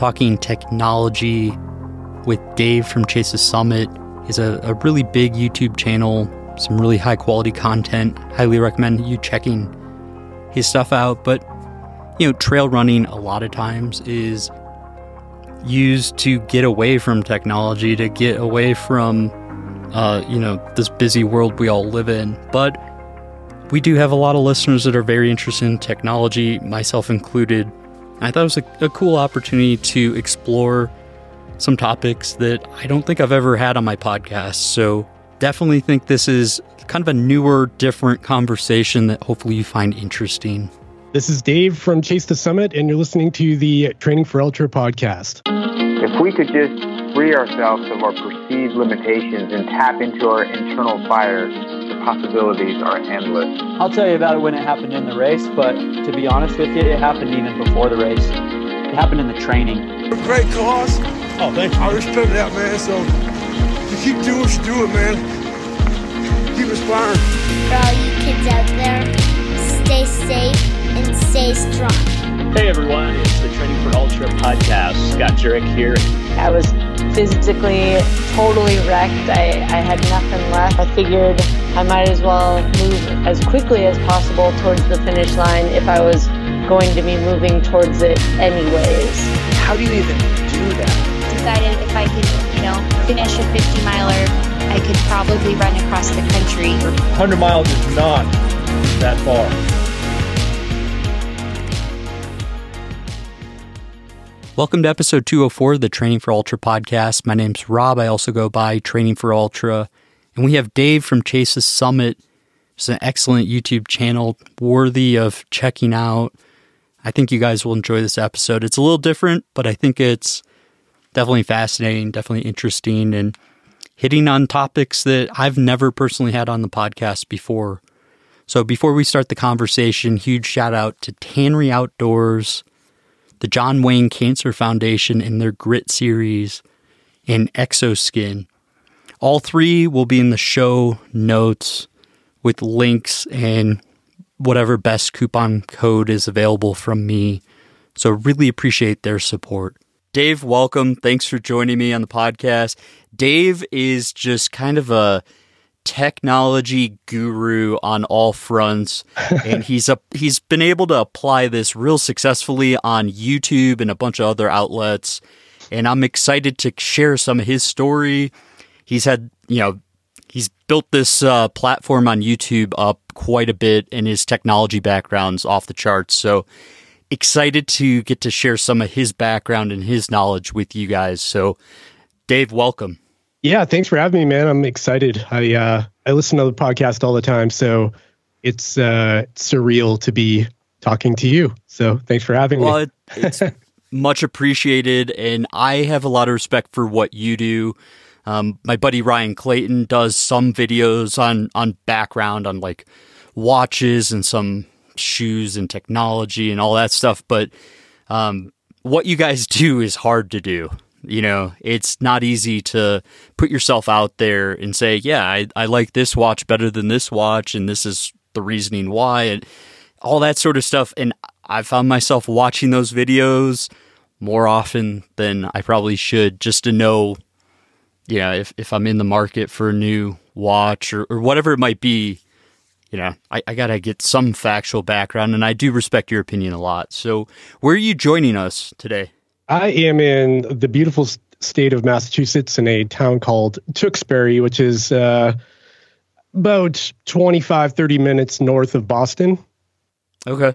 talking technology with Dave from Chase the Summit. He's a, a really big YouTube channel, some really high quality content. Highly recommend you checking his stuff out. But, you know, trail running a lot of times is used to get away from technology, to get away from, uh, you know, this busy world we all live in. But we do have a lot of listeners that are very interested in technology, myself included. I thought it was a, a cool opportunity to explore some topics that I don't think I've ever had on my podcast. So definitely think this is kind of a newer, different conversation that hopefully you find interesting. This is Dave from Chase the Summit, and you're listening to the Training for Ultra podcast. If we could just free ourselves of our perceived limitations and tap into our internal fire, the possibilities are endless. I'll tell you about it when it happened in the race, but to be honest with you, it happened even before the race. It happened in the training. Great cause. Oh, thanks. I respect that, man. So you keep doing what you do it, man. Keep inspiring. For all you kids out there, stay safe and stay strong. Hey everyone, it's the Training for Ultra podcast. Scott Jurek here. I was physically totally wrecked. I, I had nothing left. I figured I might as well move as quickly as possible towards the finish line if I was going to be moving towards it anyways. How do you even do that? Decided if I could, you know, finish a 50 miler, I could probably run across the country. 100 miles is not that far. Welcome to episode 204 of the Training for Ultra podcast. My name's Rob. I also go by Training for Ultra. And we have Dave from Chase the Summit. It's an excellent YouTube channel, worthy of checking out. I think you guys will enjoy this episode. It's a little different, but I think it's definitely fascinating, definitely interesting, and hitting on topics that I've never personally had on the podcast before. So before we start the conversation, huge shout out to Tannery Outdoors the John Wayne Cancer Foundation in their Grit series, and Xoskin. All three will be in the show notes with links and whatever best coupon code is available from me. So, really appreciate their support. Dave, welcome. Thanks for joining me on the podcast. Dave is just kind of a technology guru on all fronts and he's a, he's been able to apply this real successfully on YouTube and a bunch of other outlets and I'm excited to share some of his story. He's had, you know, he's built this uh, platform on YouTube up quite a bit and his technology background's off the charts. So excited to get to share some of his background and his knowledge with you guys. So Dave, welcome. Yeah, thanks for having me, man. I'm excited. I uh, I listen to the podcast all the time, so it's uh, surreal to be talking to you. So thanks for having well, me. It, it's much appreciated, and I have a lot of respect for what you do. Um, my buddy Ryan Clayton does some videos on on background on like watches and some shoes and technology and all that stuff, but um, what you guys do is hard to do. You know, it's not easy to put yourself out there and say, yeah, I, I like this watch better than this watch, and this is the reasoning why, and all that sort of stuff. And I found myself watching those videos more often than I probably should just to know, you know, if, if I'm in the market for a new watch or, or whatever it might be, you know, I, I got to get some factual background, and I do respect your opinion a lot. So, where are you joining us today? I am in the beautiful state of Massachusetts in a town called Tewksbury, which is uh, about 25, 30 minutes north of Boston. Okay.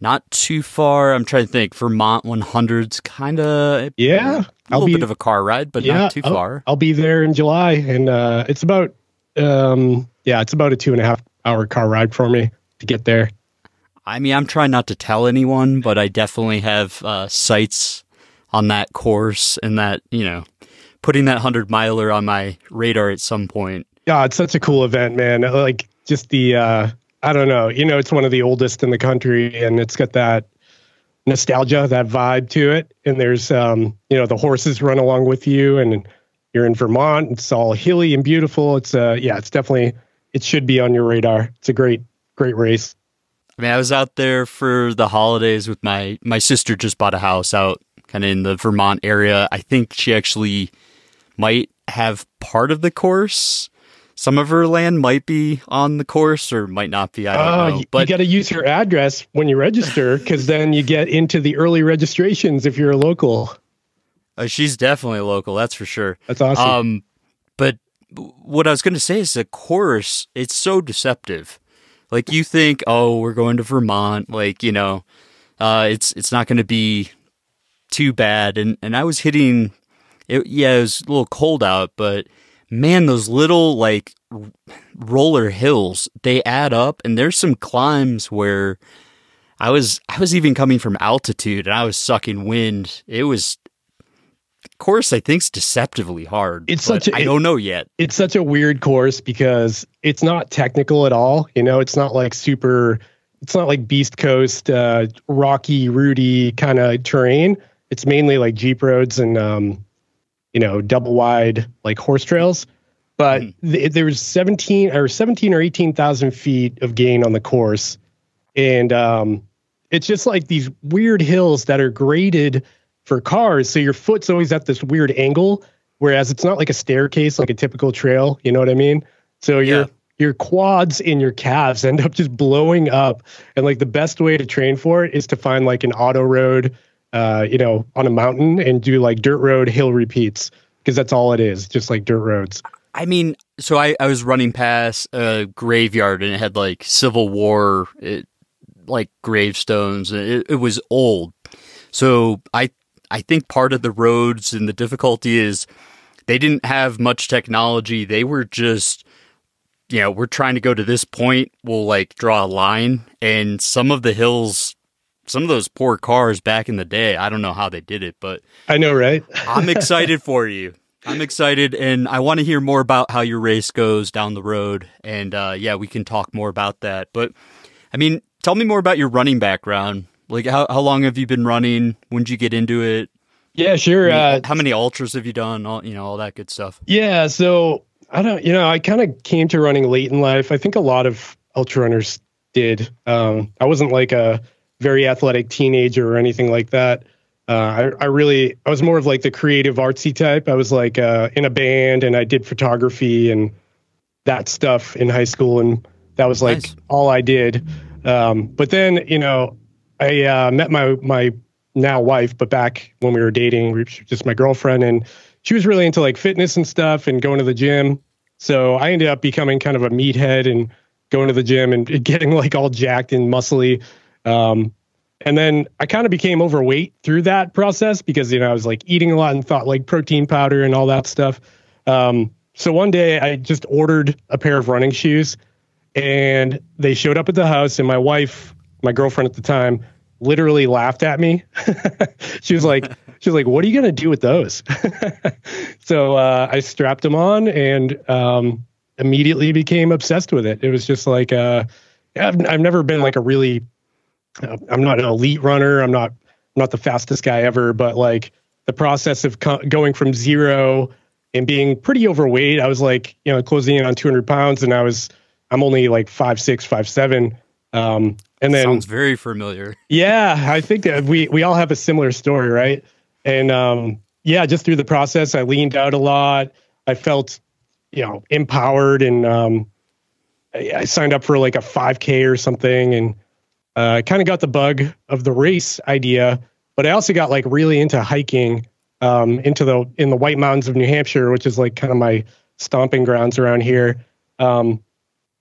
Not too far. I'm trying to think. Vermont 100's kind of yeah, a little be, bit of a car ride, but yeah, not too I'll, far. I'll be there in July, and uh, it's about um, yeah, it's about a two and a half hour car ride for me to get there. I mean, I'm trying not to tell anyone, but I definitely have uh, sights on that course and that, you know, putting that 100 miler on my radar at some point. Yeah, it's such a cool event, man. Like, just the, uh, I don't know, you know, it's one of the oldest in the country and it's got that nostalgia, that vibe to it. And there's, um, you know, the horses run along with you and you're in Vermont. It's all hilly and beautiful. It's, uh, yeah, it's definitely, it should be on your radar. It's a great, great race. I mean, I was out there for the holidays with my my sister. Just bought a house out kind of in the Vermont area. I think she actually might have part of the course. Some of her land might be on the course or might not be. I don't Uh, know. But you got to use her address when you register because then you get into the early registrations if you're a local. Uh, she's definitely local, that's for sure. That's awesome. Um, but what I was going to say is the course, it's so deceptive. Like you think, oh, we're going to Vermont, like you know, uh, it's it's not going to be too bad. And and I was hitting, it, yeah, it was a little cold out, but man, those little like roller hills, they add up, and there's some climbs where. I was I was even coming from altitude and I was sucking wind. It was course I think's deceptively hard. It's such a- I don't know yet. it's such a weird course because it's not technical at all. You know, it's not like super. It's not like Beast Coast, uh, rocky, rooty kind of terrain. It's mainly like jeep roads and um, you know double wide like horse trails. But th- there was seventeen or seventeen or eighteen thousand feet of gain on the course, and um, it's just like these weird hills that are graded for cars. So your foot's always at this weird angle, whereas it's not like a staircase like a typical trail. You know what I mean? So your Yeah. your quads and your calves end up just blowing up. And like the best way to train for it is to find like an auto road, uh, you know, on a mountain and do like dirt road hill repeats because that's all it is, just like dirt roads. I mean, so I, I was running past a graveyard and it had like Civil War, it, like gravestones. and It, it was old. So I I think part of the roads and the difficulty is they didn't have much technology. They were just, you know, we're trying to go to this point. We'll like draw a line, and some of the hills, some of those poor cars back in the day. I don't know how they did it, but I know, right? I'm excited for you. I'm excited, and I want to hear more about how your race goes down the road. And uh, yeah, we can talk more about that. But I mean, tell me more about your running background. Like, how how long have you been running? When did you get into it? Yeah, sure. Uh, how many ultras have you done? All you know, all that good stuff. Yeah, so I don't, you know, I kind of came to running late in life. I think a lot of ultra runners did. Um, I wasn't like a very athletic teenager or anything like that. Uh, I, I really, I was more of like the creative artsy type. I was like uh, in a band and I did photography and that stuff in high school, and that was like Nice. all I did. Um, but then, you know, I uh, met my my now wife, but back when we were dating, we were just my girlfriend, and she was really into like fitness and stuff and going to the gym. So I ended up becoming kind of a meathead and going to the gym and getting like all jacked and muscly. Um, and then I kind of became overweight through that process because you know I was like eating a lot and thought like protein powder and all that stuff. Um, so one day I just ordered a pair of running shoes, and they showed up at the house, and my wife, my girlfriend at the time, literally laughed at me. she was like, she was like, "What are you gonna do with those?" so uh, I strapped them on and um, immediately became obsessed with it. It was just like, uh, I've, I've never been like a really, uh, I'm not an elite runner. I'm not, I'm not the fastest guy ever, but like the process of co- going from zero and being pretty overweight, I was like, you know, closing in on 200 pounds, and I was, I'm only like five six, five seven. Um, and then Sounds very familiar. yeah, I think that we we all have a similar story, right? And um, yeah, just through the process, I leaned out a lot. I felt, you know, empowered, and um, I, I signed up for like a 5K or something, and uh, I kind of got the bug of the race idea. But I also got like really into hiking um, into the in the White Mountains of New Hampshire, which is like kind of my stomping grounds around here. Um,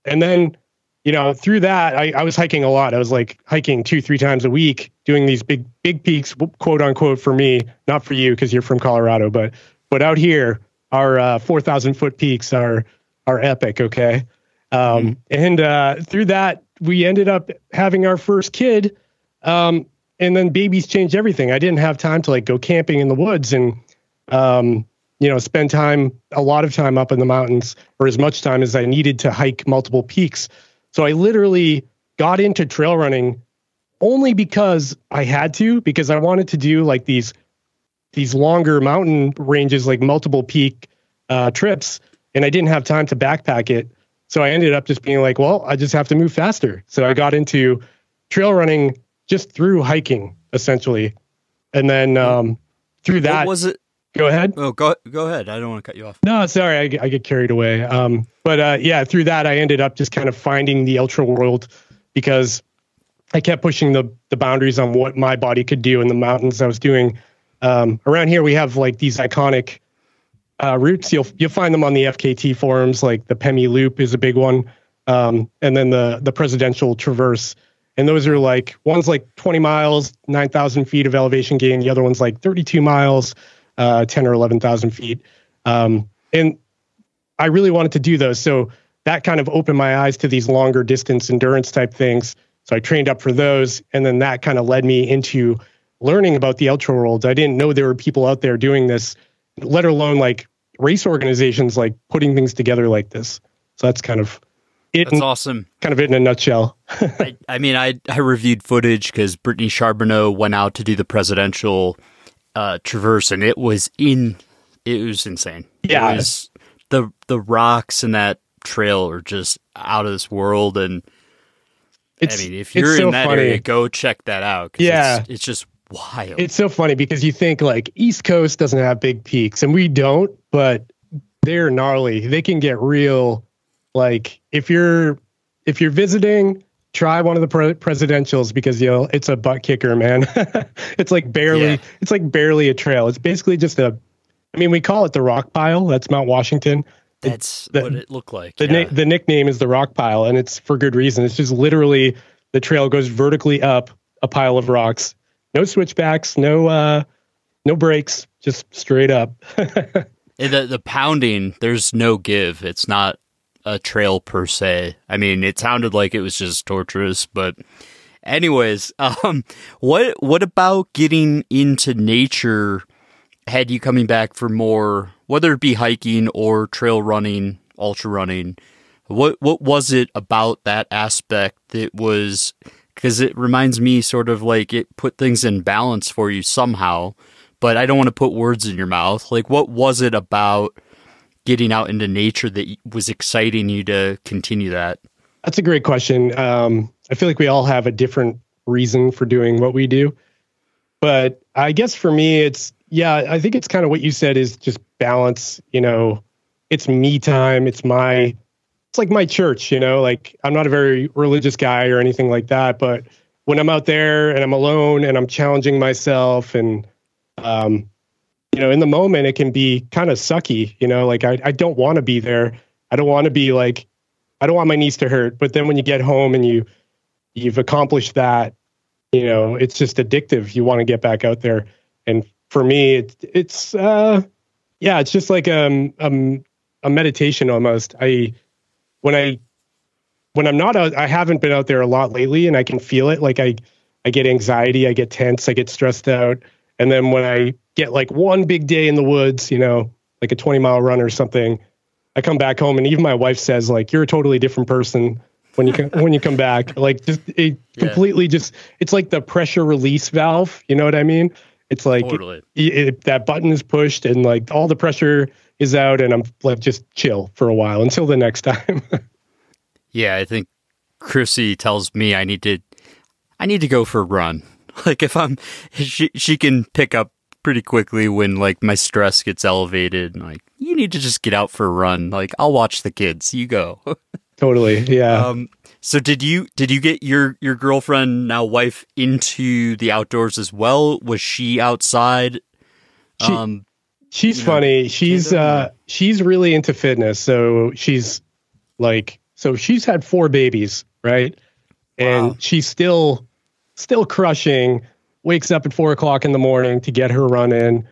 and then you know, through that, I, I was hiking a lot. I was like hiking two, three times a week, doing these big, big peaks, quote unquote, for me, not for you because you're from Colorado, but but out here, our uh, four thousand foot peaks are are epic. Okay, um, and uh, through that, we ended up having our first kid, um, and then babies changed everything. I didn't have time to like go camping in the woods and um, you know spend time a lot of time up in the mountains or as much time as I needed to hike multiple peaks. So I literally got into trail running only because I had to, because I wanted to do like these these longer mountain ranges, like multiple peak uh, trips, and I didn't have time to backpack it. So I ended up just being like, well, I just have to move faster. So I got into trail running just through hiking, essentially. And then um, through that what was it? Go ahead. Oh, go go ahead. I don't want to cut you off. No, sorry, I, I get carried away. Um, but uh, yeah, through that, I ended up just kind of finding the ultra world because I kept pushing the the boundaries on what my body could do in the mountains. I was doing um, around here. We have like these iconic uh, routes. You'll you'll find them on the FKT forums. Like the Pemi Loop is a big one, um, and then the the Presidential Traverse. And those are like one's like 20 miles, 9,000 feet of elevation gain. The other one's like 32 miles, uh, 10 or 11,000 feet. Um, and I really wanted to do those. So that kind of opened my eyes to these longer distance endurance type things. So I trained up for those. And then that kind of led me into learning about the ultra world. I didn't know there were people out there doing this, let alone like race organizations like putting things together like this. So that's kind of it. That's awesome. Kind of it in a nutshell. I, I, mean, I I reviewed footage because Brittany Charboneau went out to do the presidential uh, traverse, and it was in it was insane. Yeah, it was, the the rocks in that trail are just out of this world. And it's, I mean, if you're so in that funny. area, go check that out. Yeah, it's, it's just wild. It's so funny because you think like East Coast doesn't have big peaks, and we don't, but they're gnarly. They can get real. Like if you're if you're visiting, try one of the pre- presidentials because you know it's a butt kicker, man. it's like barely Yeah. it's like barely a trail. It's basically just a. I mean, we call it the rock pile. That's Mount Washington. That's the- what it looked like. The yeah. na- the nickname is the rock pile, and it's for good reason. It's just literally the trail goes vertically up a pile of rocks. No switchbacks, no uh, no breaks, just straight up. The the pounding, there's no give. It's not a trail per se. I mean, it sounded like it was just torturous, but anyways, um what what about getting into nature had you coming back for more whether it be hiking or trail running, ultra running? What what was it about that aspect that was because it reminds me sort of like it put things in balance for you somehow but I don't want to put words in your mouth. Like, what was it about getting out into nature that was exciting you to continue that? That's a great question. Um, I feel like we all have a different reason for doing what we do. But I guess for me, it's, yeah, I think it's kind of what you said is just balance. You know, it's me time. It's my, it's like my church, you know, like I'm not a very religious guy or anything like that. But when I'm out there and I'm alone and I'm challenging myself and, um, you know, in the moment, it can be kind of sucky, you know, like I, I don't want to be there. I don't want to be like, I don't want my knees to hurt. But then when you get home and you, you've accomplished that, you know, it's just addictive. You want to get back out there. And for me, it's, it's, uh, yeah, it's just like, um, um, a meditation almost. I, when I, when I'm not out, I haven't been out there a lot lately and I can feel it. Like I, I get anxiety, I get tense, I get stressed out. And then when I get like one big day in the woods, you know, like a 20 mile run or something, I come back home and even my wife says like you're a totally different person when you come when you come back. Like just it Yeah. completely just it's like the pressure release valve. You know what I mean? It's like Totally. it, it- that button is pushed and like all the pressure is out and I'm like just chill for a while until the next time. Yeah, I think Chrissy tells me I need to, I need to go for a run. Like if I'm, she she can pick up pretty quickly when like my stress gets elevated. Like you need to just get out for a run. Like I'll watch the kids. You go. totally. Yeah. Um, so did you did you get your your girlfriend now wife into the outdoors as well? Was she outside? She- um, She's you know, funny. She's Canada? uh she's really into fitness. So she's like so she's had four babies, right? And Wow. she's still still crushing, wakes up at four o'clock in the morning to get her run in.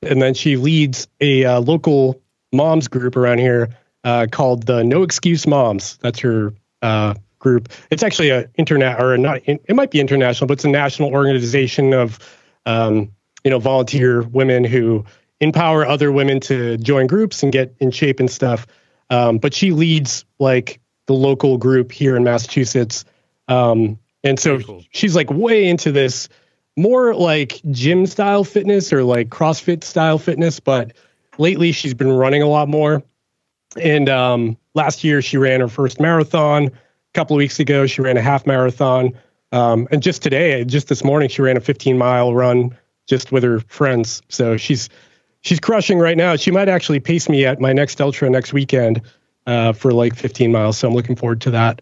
And then she leads a uh, local moms group around here uh, called the No Excuse Moms. That's her uh, group. It's actually a internet or a not. It might be international, but it's a national organization of um, you know volunteer women who empower other women to join groups and get in shape and stuff. Um, but she leads like the local group here in Massachusetts. Um, and so cool. she's like way into this more like gym style fitness or like CrossFit style fitness. But lately she's been running a lot more. And um, last year she ran her first marathon. A couple of weeks ago she ran a half marathon. Um, and just today, just this morning, she ran a 15 mile run. just with her friends. So she's she's crushing right now. She might actually pace me at my next ultra next weekend uh, for like 15 miles. So I'm looking forward to that.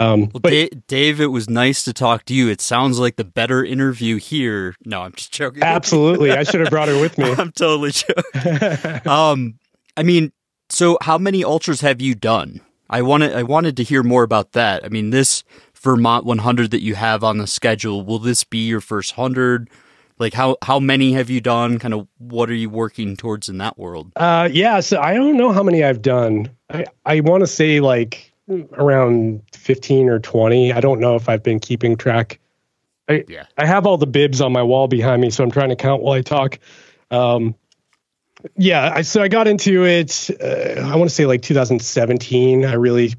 Um, well, but, Dave, Dave, it was nice to talk to you. It sounds like the better interview here. No, I'm just joking. Absolutely, I should have brought her with me. I'm totally joking. um, I mean, so how many ultras have you done? I wanted I wanted to hear more about that. I mean, this Vermont 100 that you have on the schedule, will this be your first 100? Like how how many have you done? Kind of what are you working towards in that world? Uh yeah, so I don't know how many I've done. I I want to say like around 15 or 20. I don't know if I've been keeping track. I yeah. I have all the bibs on my wall behind me, so I'm trying to count while I talk. Um yeah, I, so I got into it. Uh, I want to say like 2017. I really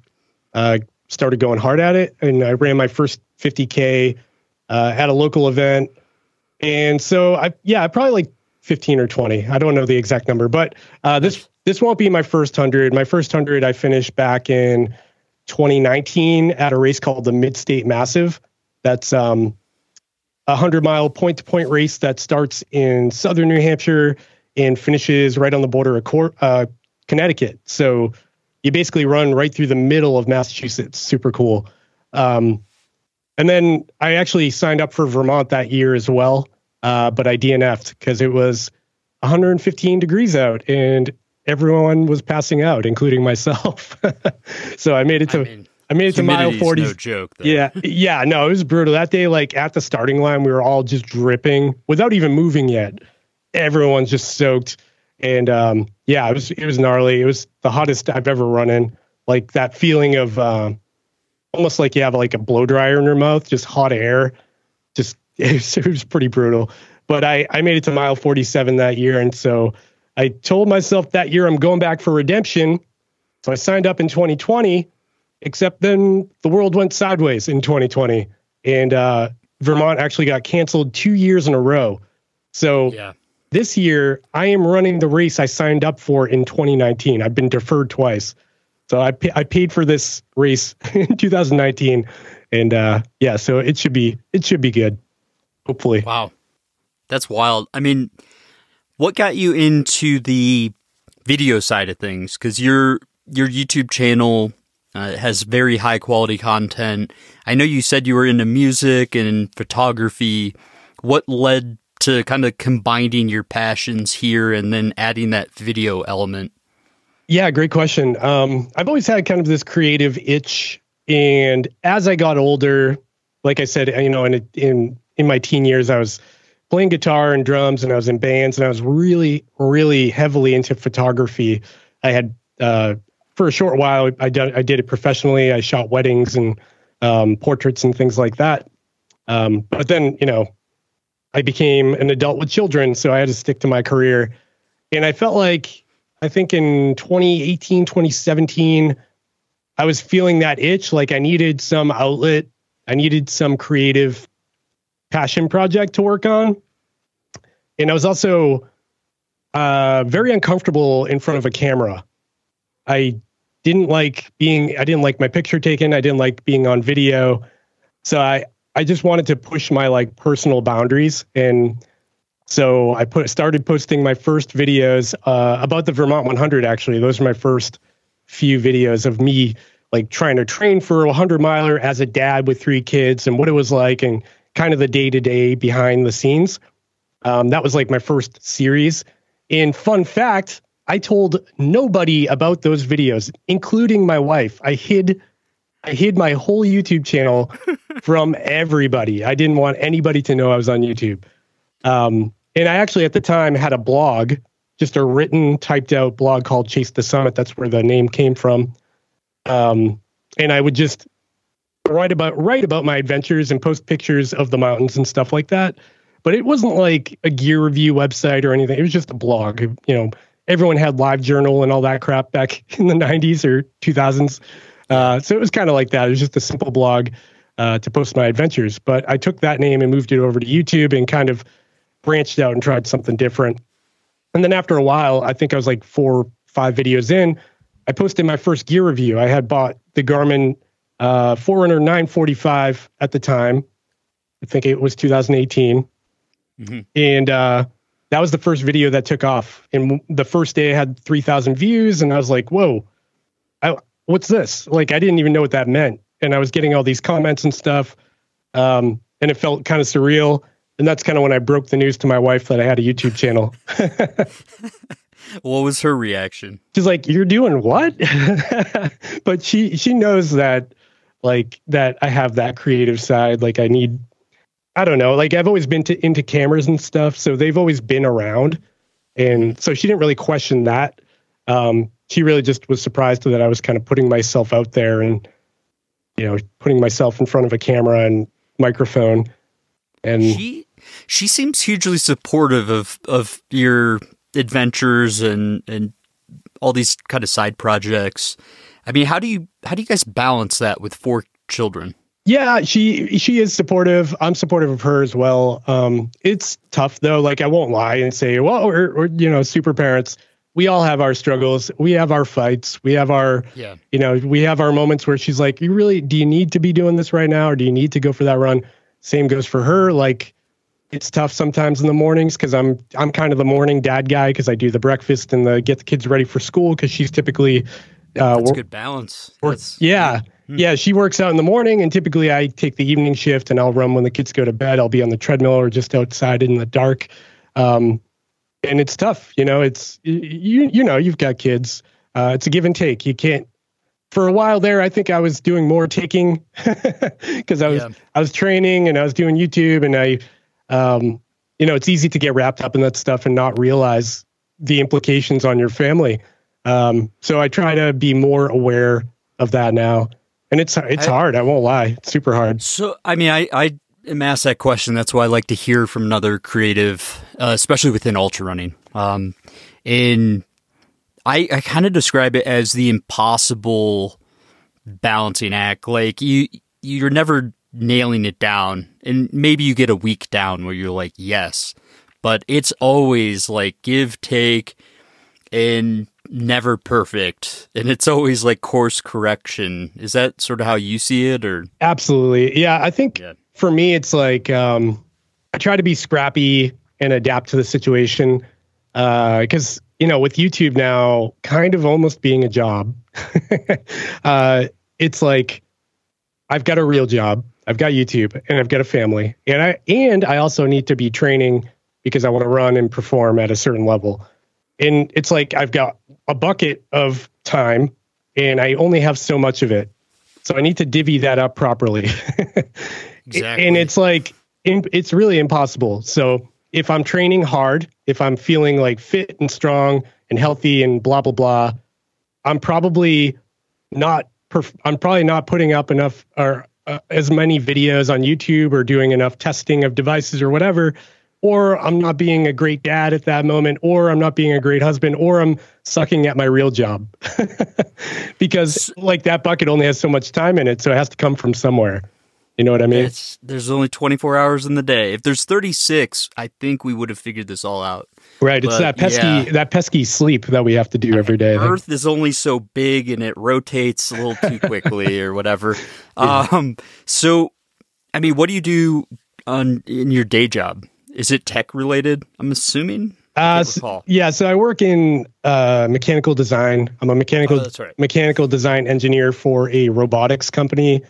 uh, started going hard at it, and I ran my first 50k uh, at a local event. And so I, yeah, probably like 15 or 20. I don't know the exact number, but uh, this this won't be my first hundred. My first hundred I finished back in 2019 at a race called the Mid State Massive. That's um, a hundred mile point to point race that starts in southern New Hampshire and finishes right on the border of Cor- uh, Connecticut. So you basically run right through the middle of Massachusetts. Super cool. Um, and then I actually signed up for Vermont that year as well, uh, but I DNF'd because it was 115 degrees out and everyone was passing out, including myself. so I made it to. I, mean, I made it to mile 40. No joke. Though. Yeah, yeah, no, it was brutal that day. Like at the starting line, we were all just dripping without even moving yet everyone's just soaked. And um, yeah, it was it was gnarly. It was the hottest I've ever run in. Like that feeling of uh, almost like you have like a blow dryer in your mouth, just hot air. Just it was, it was pretty brutal. But I I made it to mile 47 that year, and so I told myself that year I'm going back for redemption. So I signed up in 2020, except then the world went sideways in 2020, and uh, Vermont actually got canceled two years in a row. So yeah. This year, I am running the race I signed up for in 2019. I've been deferred twice. So I, I paid for this race in 2019. And uh, yeah, so it should be it should be good. Hopefully. Wow. That's wild. I mean, what got you into the video side of things? Because your your YouTube channel uh, has very high quality content. I know you said you were into music and photography. What led to kind of combining your passions here and then adding that video element? Yeah, great question. Um, I've always had kind of this creative itch, and as I got older, like I said, you know, in in in my teen years, I was playing guitar and drums, and I was in bands, and I was really, really heavily into photography. I had uh, for a short while, I did I did it professionally. I shot weddings and um, portraits and things like that. Um, but then, you know, I became an adult with children, so I had to stick to my career. And I felt like I think in 2018, 2017, I was feeling that itch like I needed some outlet. I needed some creative passion project to work on. And I was also uh, very uncomfortable in front of a camera. I didn't like being, I didn't like my picture taken. I didn't like being on video. So I, I just wanted to push my like personal boundaries and so I put started posting my first videos uh, about the Vermont 100. Actually, those are my first few videos of me like trying to train for a 100 miler as a dad with three kids and what it was like and kind of the day to day behind the scenes. Um, that was like my first series. And fun fact, I told nobody about those videos, including my wife. I hid I hid my whole YouTube channel from everybody. I didn't want anybody to know I was on YouTube. Um, and I actually at the time had a blog, just a written, typed out blog called Chase the Summit. That's where the name came from. Um, and I would just write about write about my adventures and post pictures of the mountains and stuff like that. But it wasn't like a gear review website or anything. It was just a blog. You know, everyone had Live Journal and all that crap back in the 90s or 2000s. Uh, so it was kind of like that. It was just a simple blog uh, to post my adventures. But I took that name and moved it over to YouTube and kind of branched out and tried something different. And then after a while, I think I was like four, five videos in, I posted my first gear review. I had bought the Garmin uh, Forerunner 945 at the time. I think it was 2018. mm-hmm. and uh, that was the first video that took off. And the first day I had 3,000 views, and I was like, whoa, I, what's this? Like, I didn't even know what that meant. And I was getting all these comments and stuff. Um, and it felt kind of surreal. And that's kind of when I broke the news to my wife that I had a YouTube channel. what was her reaction? She's like, "You're doing what?" but she she knows that like that I have that creative side. Like I need I don't know. Like I've always been to, into cameras and stuff, so they've always been around, and so she didn't really question that. Um, she really just was surprised that I was kind of putting myself out there and you know putting myself in front of a camera and microphone. And she she seems hugely supportive of of your adventures and and all these kind of side projects. I mean, how do you how do you guys balance that with four children? Yeah, she she is supportive. I'm supportive of her as well. Um, it's tough though. Like I won't lie and say, well, we're, we're you know super parents. We all have our struggles. We have our fights. We have our yeah. You know, we have our moments where she's like, "You really do you need to be doing this right now, or do you need to go for that run?" Same goes for her. Like it's tough sometimes in the mornings because I'm I'm kind of the morning dad guy because I do the breakfast and the get the kids ready for school because she's typically uh, That's good balance. That's, yeah. Hmm. Yeah, she works out in the morning, and typically I take the evening shift, and I'll run when the kids go to bed. I'll be on the treadmill or just outside in the dark, um, and it's tough. You know, it's you you know you've got kids. Uh, it's a give and take. You can't. For a while there, I think I was doing more taking because I was yeah. I was training and I was doing YouTube, and I, um, you know, it's easy to get wrapped up in that stuff and not realize the implications on your family. Um, so I try to be more aware of that now and it's it's I, hard. I won't lie, it's super hard. So I mean, I I am asked that question. That's why I like to hear from another creative, uh, especially within ultra running. Um, and I I kind of describe it as the impossible balancing act. Like you you're never nailing it down, and maybe you get a week down where you're like yes, but it's always like give take and never perfect and it's always like course correction. Is that sort of how you see it or? Absolutely. Yeah. I think yeah. for me, it's like, um, I try to be scrappy and adapt to the situation. Uh, cause you know, with YouTube now kind of almost being a job, uh, it's like, I've got a real job. I've got YouTube and I've got a family and I, and I also need to be training because I want to run and perform at a certain level and it's like I've got a bucket of time and I only have so much of it. So I need to divvy that up properly. exactly. And it's like it's really impossible. So if I'm training hard, if I'm feeling like fit and strong and healthy and blah blah blah, I'm probably not perf- I'm probably not putting up enough or uh, as many videos on YouTube or doing enough testing of devices or whatever or I'm not being a great dad at that moment, or I'm not being a great husband, or I'm sucking at my real job. because like that bucket only has so much time in it, so it has to come from somewhere. You know what I mean? It's, there's only 24 hours in the day. If there's 36, I think we would have figured this all out. Right. But, it's that pesky yeah. that pesky sleep that we have to do every day. Earth is only so big and it rotates a little too quickly or whatever. Yeah. Um so I mean, what do you do on in your day job? Is it tech related? I'm assuming. Uh, so, yeah, so I work in uh, mechanical design. I'm a mechanical oh, right. mechanical design engineer for a robotics company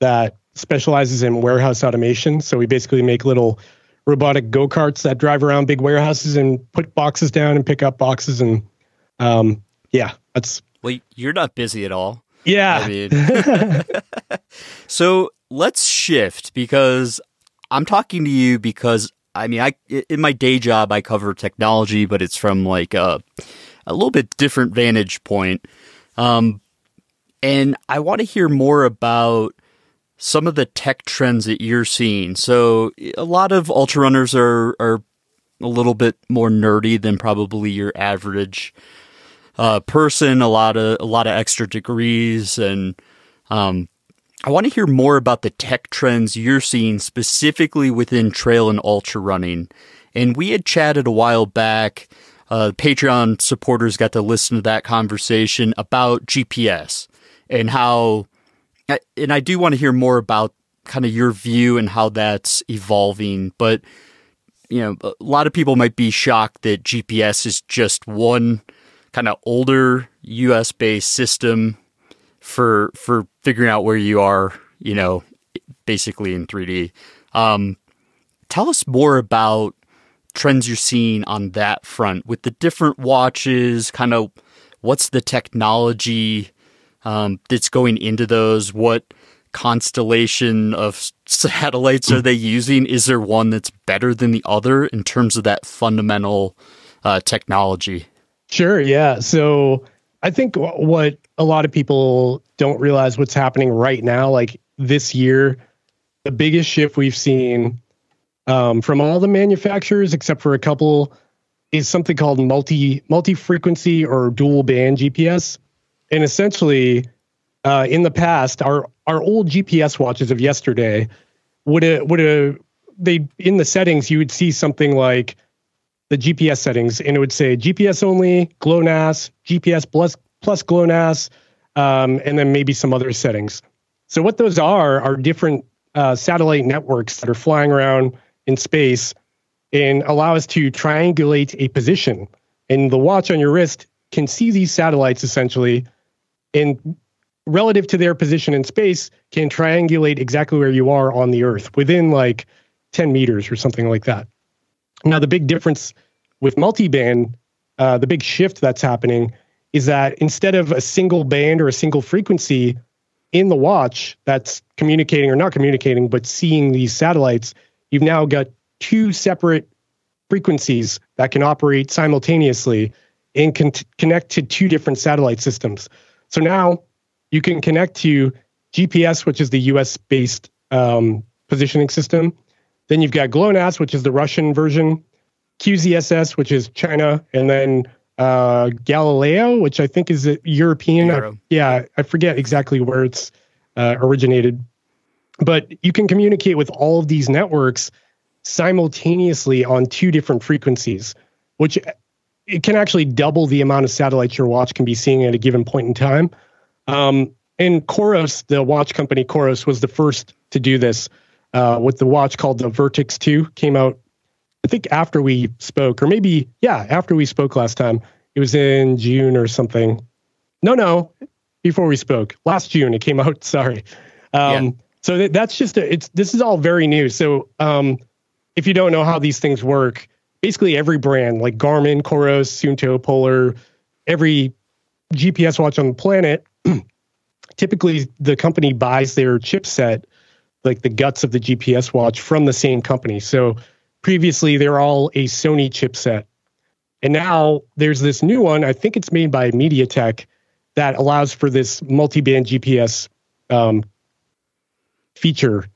that specializes in warehouse automation. So we basically make little robotic go karts that drive around big warehouses and put boxes down and pick up boxes. And um, yeah, that's. Well, you're not busy at all. Yeah. I mean, so let's shift because I'm talking to you because I mean, I in my day job I cover technology, but it's from like a a little bit different vantage point. Um, and I want to hear more about some of the tech trends that you're seeing. So a lot of ultra runners are are a little bit more nerdy than probably your average uh, person. A lot of a lot of extra degrees and um, I want to hear more about the tech trends you're seeing specifically within trail and ultra running. And we had chatted a while back. Uh, Patreon supporters got to listen to that conversation about GPS and how, and I do want to hear more about kind of your view and how that's evolving. But you know, a lot of people might be shocked that GPS is just one kind of older US based system for for figuring out where you are, you know, basically in 3D. Um, tell us more about trends you're seeing on that front with the different watches, kind of what's the technology um, that's going into those? What constellation of satellites are they using? Is there one that's better than the other in terms of that fundamental uh, technology? Sure. Yeah. So I think what a lot of people don't realize what's happening right now, like this year, the biggest shift we've seen um, from all the manufacturers, except for a couple, is something called multi multi frequency or dual band GPS. And essentially, uh, in the past, our our old GPS watches of yesterday would would have they in the settings you would see something like the GPS settings, and it would say GPS only, GLONASS, GPS plus plus GLONASS, um, and then maybe some other settings. So what those are are different uh, satellite networks that are flying around in space and allow us to triangulate a position. And the watch on your wrist can see these satellites essentially, and relative to their position in space, can triangulate exactly where you are on the Earth within like 10 meters or something like that. Now, the big difference with multiband, uh, the big shift that's happening is that instead of a single band or a single frequency in the watch that's communicating or not communicating, but seeing these satellites, you've now got two separate frequencies that can operate simultaneously and can connect to two different satellite systems. So now you can connect to GPS, which is the US based um, positioning system. Then you've got GLONASS, which is the Russian version, QZSS, which is China, and then uh, Galileo, which I think is a European. I, yeah, I forget exactly where it's uh, originated. But you can communicate with all of these networks simultaneously on two different frequencies, which it can actually double the amount of satellites your watch can be seeing at a given point in time. Um, and Coros, the watch company Coros, was the first to do this uh, with the watch called the Vertex 2. Came out, I think, after we spoke, or maybe, yeah, after we spoke last time. It was in June or something. No, no, before we spoke. Last June, it came out. Sorry. Um, yeah. So th- that's just a, it's this is all very new. So um, if you don't know how these things work, basically every brand like Garmin, Coros, Suunto, Polar, every GPS watch on the planet, typically the company buys their chipset, like the guts of the GPS watch, from the same company. So previously they're all a Sony chipset. And now there's this new one, I think it's made by MediaTek, that allows for this multi band GPS um, feature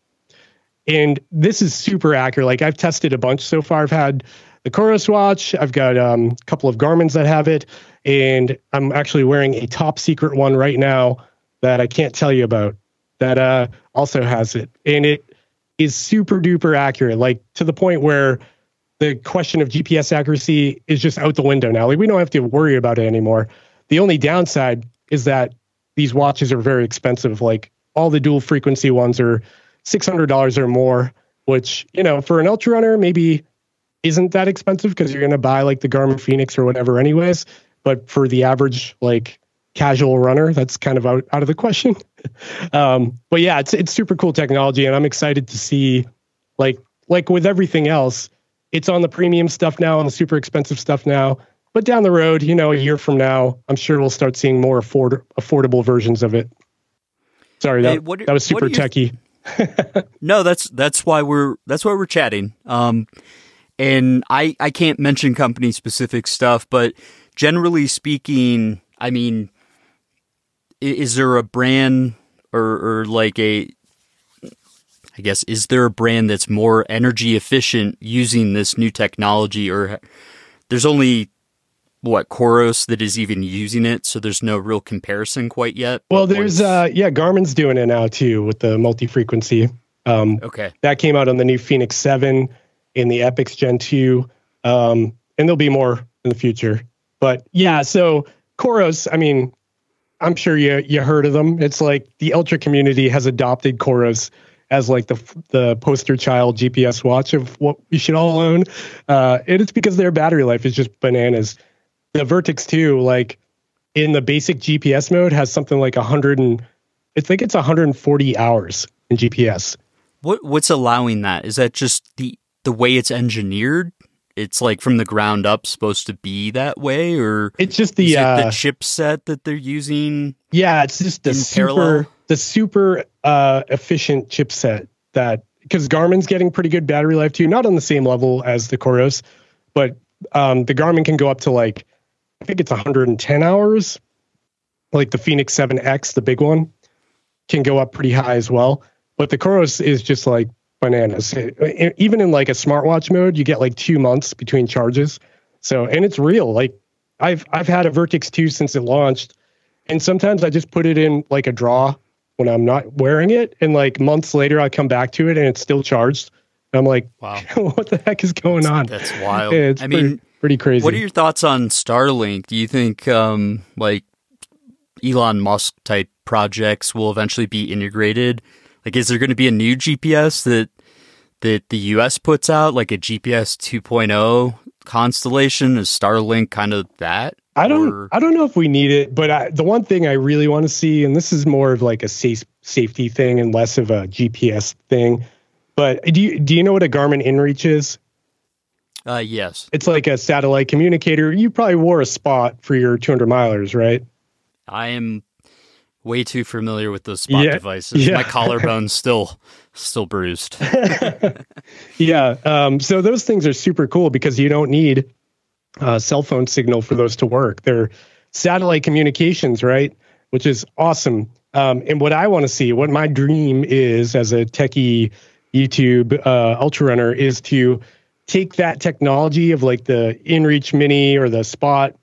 and this is super accurate. Like I've tested a bunch so far. I've had the Coros watch. I've got um, a couple of Garmin's that have it, and I'm actually wearing a top secret one right now that I can't tell you about. That uh, also has it, and it is super duper accurate. Like to the point where the question of GPS accuracy is just out the window now. Like we don't have to worry about it anymore. The only downside is that these watches are very expensive. Like all the dual frequency ones are $600 or more, which, you know, for an ultra runner, maybe isn't that expensive because you're going to buy like the Garmin Fenix or whatever, anyways. But for the average, like, casual runner, that's kind of out, out of the question. um, but yeah, it's, it's super cool technology. And I'm excited to see, like, like with everything else, it's on the premium stuff now, on the super expensive stuff now. But down the road, you know, a year from now, I'm sure we'll start seeing more afford- affordable versions of it. Sorry, that, hey, what, that was super techy. no, that's that's why we're that's why we're chatting. Um, and I I can't mention company specific stuff, but generally speaking, I mean, is there a brand or or like a I guess is there a brand that's more energy efficient using this new technology or there's only what Coros that is even using it, so there's no real comparison quite yet. Well, there's uh yeah, Garmin's doing it now too with the multi-frequency. Um, okay, that came out on the new Fenix Seven in the Epix Gen Two, um, and there'll be more in the future. But yeah, so Coros, I mean, I'm sure you you heard of them. It's like the ultra community has adopted Coros. as like the the poster child GPS watch of what we should all own. Uh, and it's because their battery life is just bananas. The Vertex 2, like in the basic GPS mode, has something like 100 and I think it's 140 hours in GPS. What what's allowing that? Is that just the the way it's engineered? It's like from the ground up supposed to be that way, or it's just the it uh, the chipset that they're using. Yeah, it's just the super parallel? the super uh, efficient chipset that because Garmin's getting pretty good battery life too, not on the same level as the Coros, but um, the Garmin can go up to like I think it's 110 hours. Like the Fenix 7X, the big one, can go up pretty high as well. But the Coros is just like bananas. It- even in like a smartwatch mode, you get like two months between charges. So and it's real. Like I've I've had a Vertex 2 since it launched, and sometimes I just put it in like a draw when I'm not wearing it, and like months later I come back to it and it's still charged. And I'm like, Wow. what the heck is going on? That's wild. Yeah, it's I pretty, mean, pretty crazy. What are your thoughts on Starlink? Do you think um, like Elon Musk type projects will eventually be integrated? Like, is there going to be a new GPS that that the U.S. puts out, like a GPS 2.0 constellation? Is Starlink kind of that? I don't Or- I don't know if we need it, but I, the one thing I really want to see, and this is more of like a safe safety thing and less of a GPS thing. But do you do you know what a Garmin InReach is? Uh, yes, It's like a satellite communicator. You probably wore a spot for your 200 milers, right? I am way too familiar with those spot Yeah, devices. yeah. My collarbone's still still bruised. Yeah. Um, so those things are super cool because you don't need a cell phone signal for those to work. They're satellite communications, right? Which is awesome. Um, and what I want to see, what my dream is as a techie YouTube uh, ultra runner, is to take that technology of like the InReach Mini or the Spot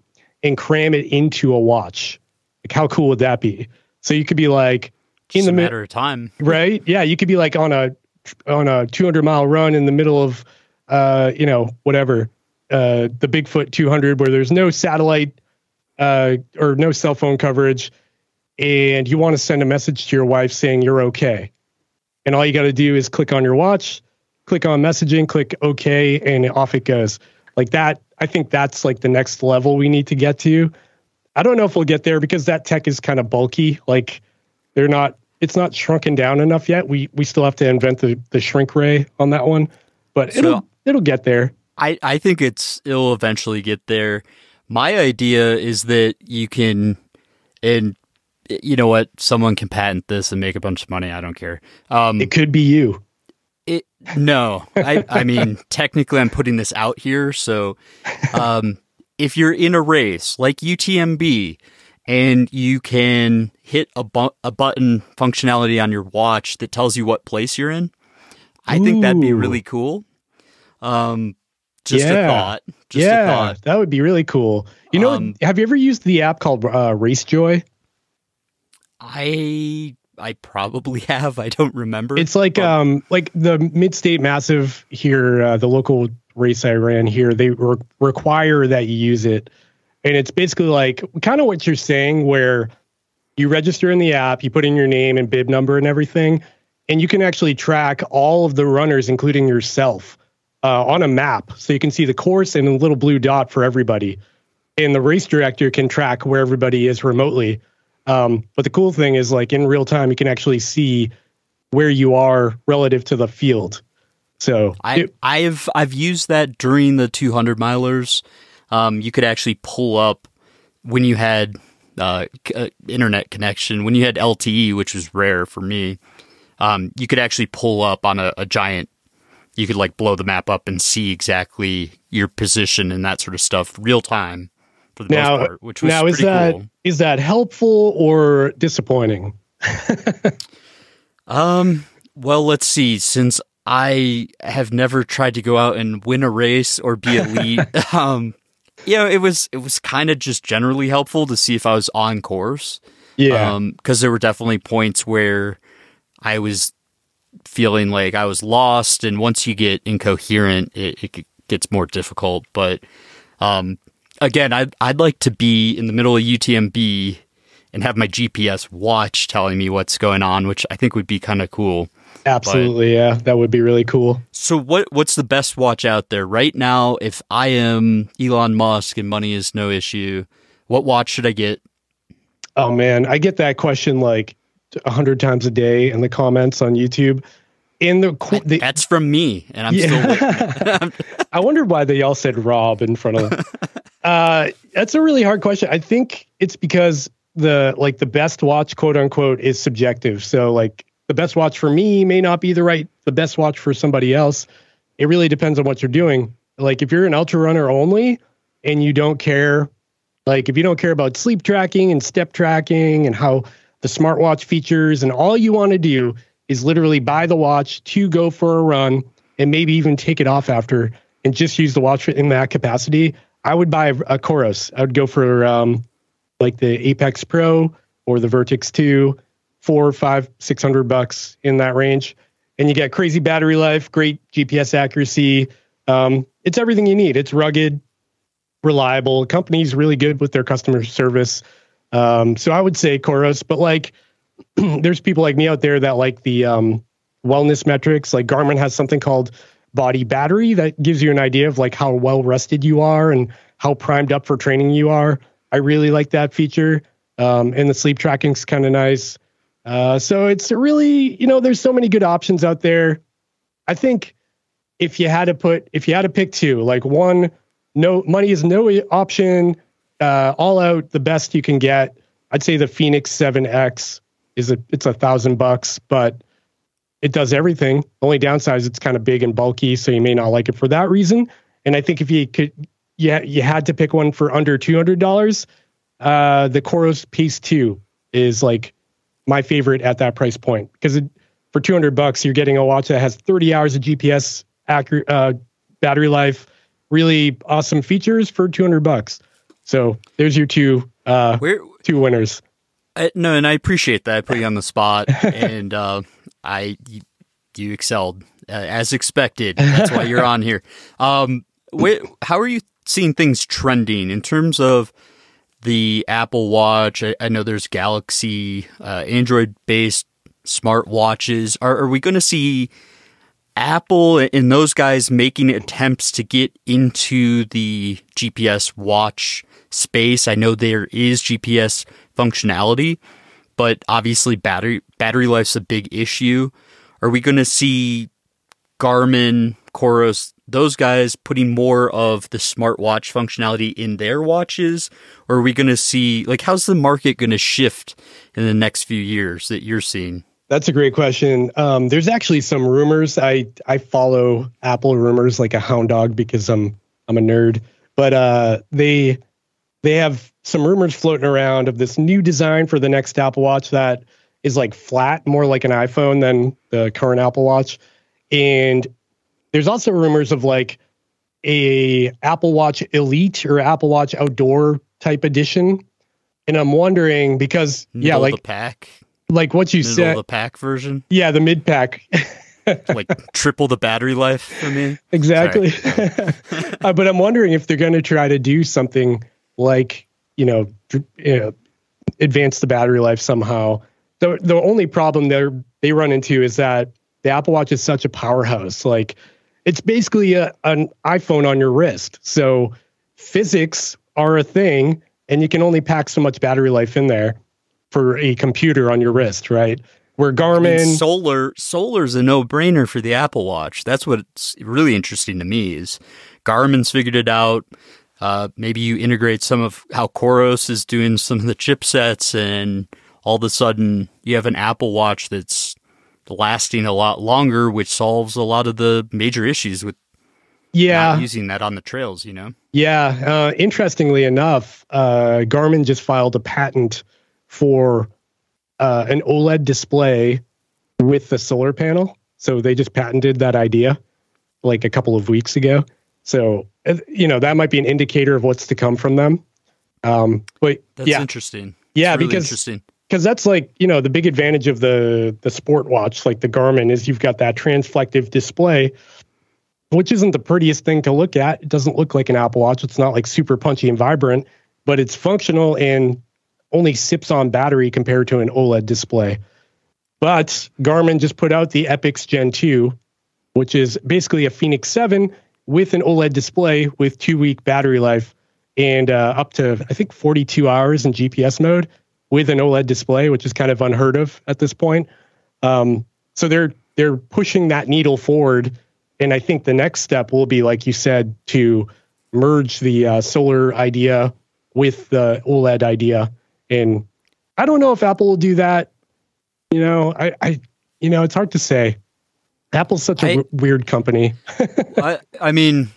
and cram it into a watch. Like, how cool would that be? So you could be like in Just the matter of time. right? Yeah, you could be like on a on a 200 mile run in the middle of uh, you know, whatever, uh, the Bigfoot 200 where there's no satellite uh, or no cell phone coverage, and you want to send a message to your wife saying you're okay, and all you got to do is click on your watch, click on messaging, click OK, and off it goes. Like that, I think that's like the next level we need to get to. I don't know if we'll get there because that tech is kind of bulky. Like they're not it's not shrunken down enough yet. We we still have to invent the, the shrink ray on that one. But So- it'll it'll get there. I, I think it's it'll eventually get there. My idea is that you can and you know what, someone can patent this and make a bunch of money. I don't care. Um It could be you. it no. I I mean technically I'm putting this out here, so um if you're in a race like UTMB and you can hit a, bu- a button functionality on your watch that tells you what place you're in, I think that'd be really cool. Um just a thought. Just yeah, a thought. that would be really cool. You know, Um, have you ever used the app called uh, Racejoy? I I probably have. I don't remember. It's like um like the Mid State Massive here, uh, the local race I ran here. They re- require that you use it, and it's basically like kind of what you're saying, where you register in the app, you put in your name and bib number and everything, and you can actually track all of the runners, including yourself, uh, on a map, so you can see the course and a little blue dot for everybody. And the race director can track where everybody is remotely. Um, but the cool thing is, like in real time, you can actually see where you are relative to the field. So I it- I've I've used that during the 200 milers. Um, you could actually pull up when you had uh, c- uh, internet connection, when you had LTE, which was rare for me. Um, you could actually pull up on a, a giant. You could like blow the map up and see exactly your position and that sort of stuff real time for the now, most part, which was now is pretty that cool. is that helpful or disappointing? Um, well, let's see. Since I have never tried to go out and win a race or be elite, um, you know, it was it was kind of just generally helpful to see if I was on course. Yeah, Um, because there were definitely points where I was feeling like I was lost, and once you get incoherent, it, it gets more difficult. But um, again, I'd I'd like to be in the middle of UTMB and have my GPS watch telling me what's going on, which I think would be kind of cool. Absolutely, but, yeah, that would be really cool. So, what what's the best watch out there right now? If I am Elon Musk and money is no issue, what watch should I get? Oh man, I get that question like a hundred times a day in the comments on YouTube. In the, the that's from me, and I'm yeah. still. I wondered why they all said Rob in front of. uh, that's a really hard question. I think it's because the like the best watch, quote unquote, is subjective. So like the best watch for me may not be the right the best watch for somebody else. It really depends on what you're doing. Like if you're an ultra runner only and you don't care like if you don't care about sleep tracking and step tracking and how the smartwatch features and all you want to do is literally buy the watch to go for a run and maybe even take it off after and just use the watch in that capacity, I would buy a, Coros. I would go for um, like the Apex Pro or the Vertex 2 four, five, six hundred bucks in that range, and you get crazy battery life, great GPS accuracy. Um, it's everything you need. It's rugged, reliable. The company's really good with their customer service. Um, so I would say Coros, but like there's people like me out there that like the um, wellness metrics. Like Garmin has something called Body Battery that gives you an idea of like how well rested you are and how primed up for training you are. I really like that feature. Um, and the sleep tracking's kind of nice. Uh, so it's really, you know, there's so many good options out there. I think if you had to put, if you had to pick two, like one, no money is no option, uh, all out the best you can get. I'd say the Fenix 7X is a, it's a thousand bucks, but it does everything. Only downside is it's kind of big and bulky, so you may not like it for that reason. And I think if you could, yeah, you, had to pick one for under two hundred dollars. Uh, the Coros Pace Two is like my favorite at that price point because for 200 bucks you're getting a watch that has 30 hours of GPS accurate uh, battery life, really awesome features for 200 bucks. So there's your two uh, Where, two winners. Uh, no, and I appreciate that. I put you on the spot, and uh, I you, you excelled uh, as expected. That's why you're on here. Um, how are you seeing things trending in terms of the Apple Watch. I, I know there's Galaxy, uh, Android based smartwatches. Are, are we going to see Apple and those guys making attempts to get into the GPS watch space? I know there is GPS functionality, but obviously battery battery life's a big issue. Are we going to see Garmin, Coros, those guys putting more of the smartwatch functionality in their watches? Or are we going to see, like, how's the market going to shift in the next few years that you're seeing? That's a great question. Um, there's actually some rumors. I, I follow Apple rumors like a hound dog because I'm I'm a nerd. But uh, they they have some rumors floating around of this new design for the next Apple Watch that is like flat, more like an iPhone than the current Apple Watch. And there's also rumors of like a Apple Watch Elite or Apple Watch Outdoor type edition. And I'm wondering because Middle yeah, like the pack, like what you Middle said, the pack version. Yeah, the mid pack. like triple the battery life for me. Exactly. uh, but I'm wondering if they're going to try to do something like you know, you know, advance the battery life somehow. The the only problem they they run into is that the Apple Watch is such a powerhouse. Like it's basically a, an iPhone on your wrist. So physics are a thing, and you can only pack so much battery life in there for a computer on your wrist, right? Where Garmin mean, solar solar's a no brainer for the Apple Watch. That's what's really interesting to me is Garmin's figured it out. Uh, maybe you integrate some of how Coros is doing some of the chipsets, and all of a sudden you have an Apple Watch that's lasting a lot longer, which solves a lot of the major issues with yeah using that on the trails. You know. Yeah. Uh, interestingly enough, uh, Garmin just filed a patent for uh, an OLED display with the solar panel. So they just patented that idea like a couple of weeks ago. So uh, you know that might be an indicator of what's to come from them. Um, but that's yeah. interesting. Yeah, really because interesting because that's like you know the big advantage of the the sport watch like the garmin is you've got that transflective display which isn't the prettiest thing to look at. It doesn't look like an apple watch. It's not like super punchy and vibrant but it's functional and only sips on battery compared to an oled display. But Garmin just put out the Epix Gen 2, which is basically a Fenix 7 with an OLED display with two week battery life and uh, up to, I think, 42 hours in GPS mode with an OLED display, which is kind of unheard of at this point. Um, so they're they're pushing that needle forward, and I think the next step will be, like you said, to merge the uh, solar idea with the OLED idea. And I don't know if Apple will do that. You know, I, I you know, it's hard to say. Apple's such a I, w- weird company. I, I mean,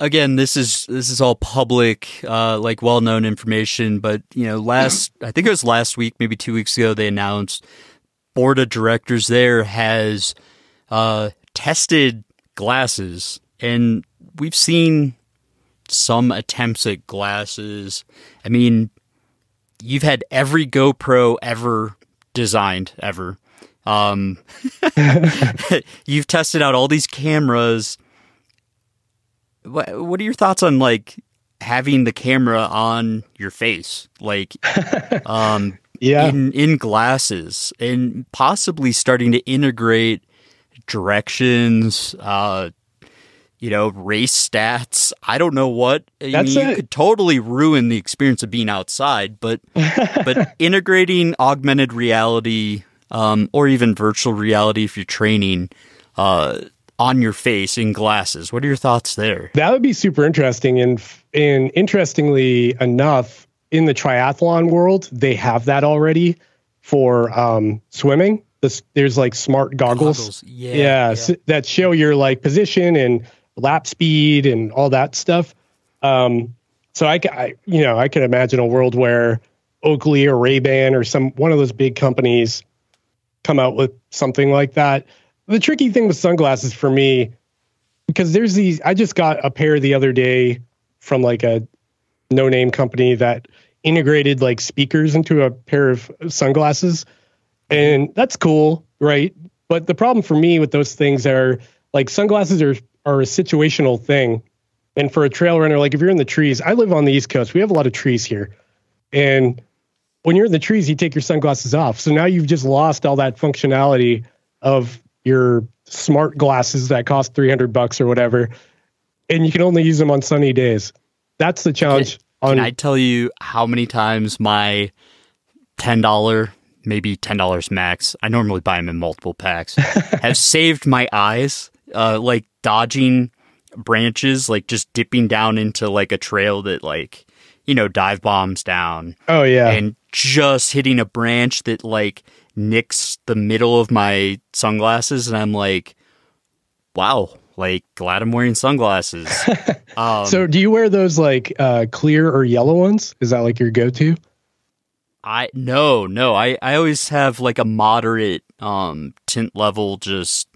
again, this is this is all public, uh, like well known information. But you know, last I think it was last week, maybe two weeks ago, they announced board of directors there has uh, tested glasses, and we've seen some attempts at glasses. I mean, you've had every GoPro ever designed ever. Um, you've tested out all these cameras. What, what are your thoughts on like having the camera on your face, like, um, yeah, in in glasses, and possibly starting to integrate directions, uh, you know, race stats. I don't know what. I That's mean, you could totally ruin the experience of being outside, but but integrating augmented reality um, or even virtual reality if you're training uh, on your face in glasses. What are your thoughts there? That would be super interesting. And and interestingly enough, in the triathlon world, they have that already for um, swimming. This, there's like smart goggles, goggles. Yeah, yeah, yeah. that show your like position and lap speed and all that stuff. Um, so I, I, you know, I can imagine a world where Oakley or Ray Ban or some one of those big companies come out with something like that. The tricky thing with sunglasses for me, because there's these, I just got a pair the other day from like a no name company that integrated like speakers into a pair of sunglasses. And that's cool, right? But the problem for me with those things are like sunglasses are are a situational thing. And for a trail runner, like if you're in the trees, I live on the East Coast. We have a lot of trees here. And when you're in the trees, you take your sunglasses off. So now you've just lost all that functionality of your smart glasses that cost 300 bucks or whatever. And you can only use them on sunny days. That's the challenge. Can, on, can I tell you how many times my $10, maybe $10 max, I normally buy them in multiple packs, have saved my eyes uh, like dodging branches, like just dipping down into like a trail that like you know dive bombs down. Oh yeah, and just hitting a branch that like nicks the middle of my sunglasses, and I'm like, wow, like glad I'm wearing sunglasses. um, so do you wear those like uh, clear or yellow ones? Is that like your go-to? I no no I I always have like a moderate um tint level just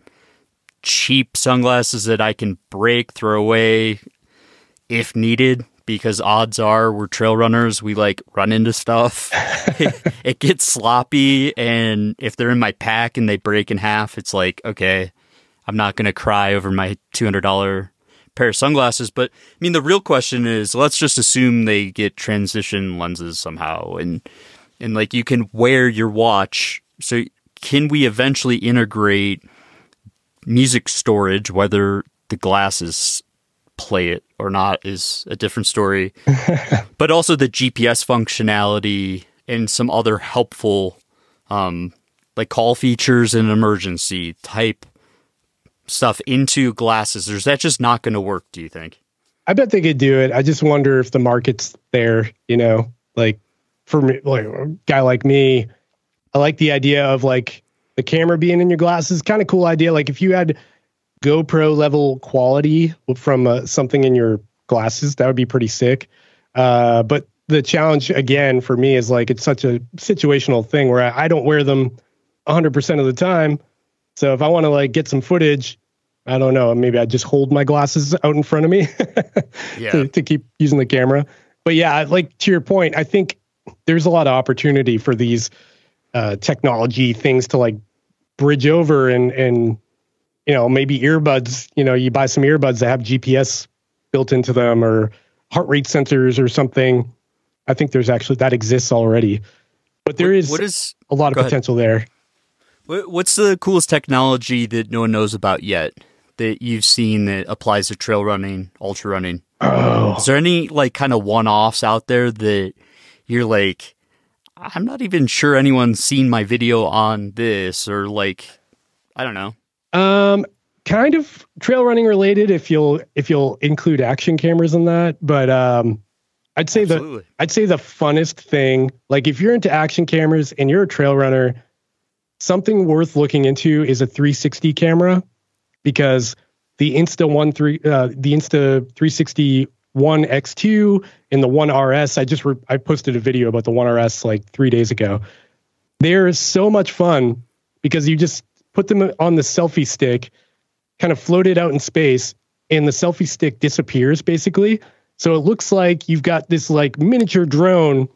cheap sunglasses that I can break, throw away if needed. Because odds are we're trail runners, we like run into stuff. it, it gets sloppy, and if they're in my pack and they break in half, it's like okay, I'm not gonna cry over my two hundred dollar pair of sunglasses. But I mean, the real question is, let's just assume they get transition lenses somehow, and and like you can wear your watch. So can we eventually integrate music storage, whether the glasses play it or not is a different story. but also the GPS functionality and some other helpful um, like call features and emergency type stuff into glasses. Or is that just not going to work, do you think? I bet they could do it. I just wonder if the market's there, you know, like for me, like a guy like me, I like the idea of like the camera being in your glasses. Kind of cool idea. Like if you had GoPro level quality from uh, something in your glasses, that would be pretty sick. Uh, but the challenge again for me is like it's such a situational thing where I, I don't wear them 100% of the time. So if I want to like get some footage, I don't know, maybe I just hold my glasses out in front of me yeah. to, to keep using the camera. But yeah, like to your point, I think there's a lot of opportunity for these uh, technology things to like bridge over and and you know maybe earbuds you know you buy some earbuds that have gps built into them or heart rate sensors or something i think there's actually that exists already but there what, is what is a lot of potential ahead. there What's the coolest technology that no one knows about yet that you've seen that applies to trail running, ultra running? Oh. Is there any like kind of one offs out there that you're like, I'm not even sure anyone's seen my video on this or like, I don't know. Um, kind of trail running related if you'll if you'll include action cameras in that, but um, I'd say Absolutely. the I'd say the funnest thing, like if you're into action cameras and you're a trail runner, something worth looking into is a 360 camera because the Insta one three uh, the Insta 360 one X2 and the one RS. I just re- I posted a video about the one RS like three days ago. They're so much fun because you just put them on the selfie stick, kind of float it out in space, and the selfie stick disappears basically. So it looks like you've got this like miniature drone,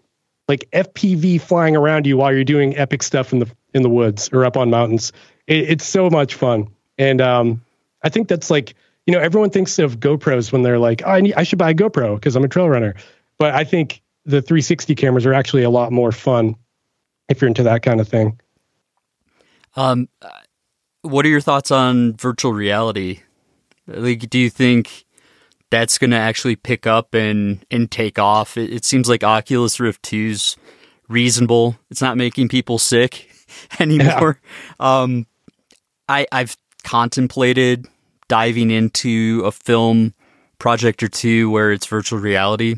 like FPV flying around you while you're doing epic stuff in the in the woods or up on mountains. It, it's so much fun, and um, I think that's like you know everyone thinks of GoPros when they're like, oh, I need, I should buy a GoPro because I'm a trail runner, but I think the 360 cameras are actually a lot more fun if you're into that kind of thing. Um, what are your thoughts on virtual reality? Like, do you think that's going to actually pick up and and take off? It, it seems like Oculus Rift 2's reasonable. It's not making people sick anymore. Yeah. Um, I I've contemplated diving into a film project or two where it's virtual reality,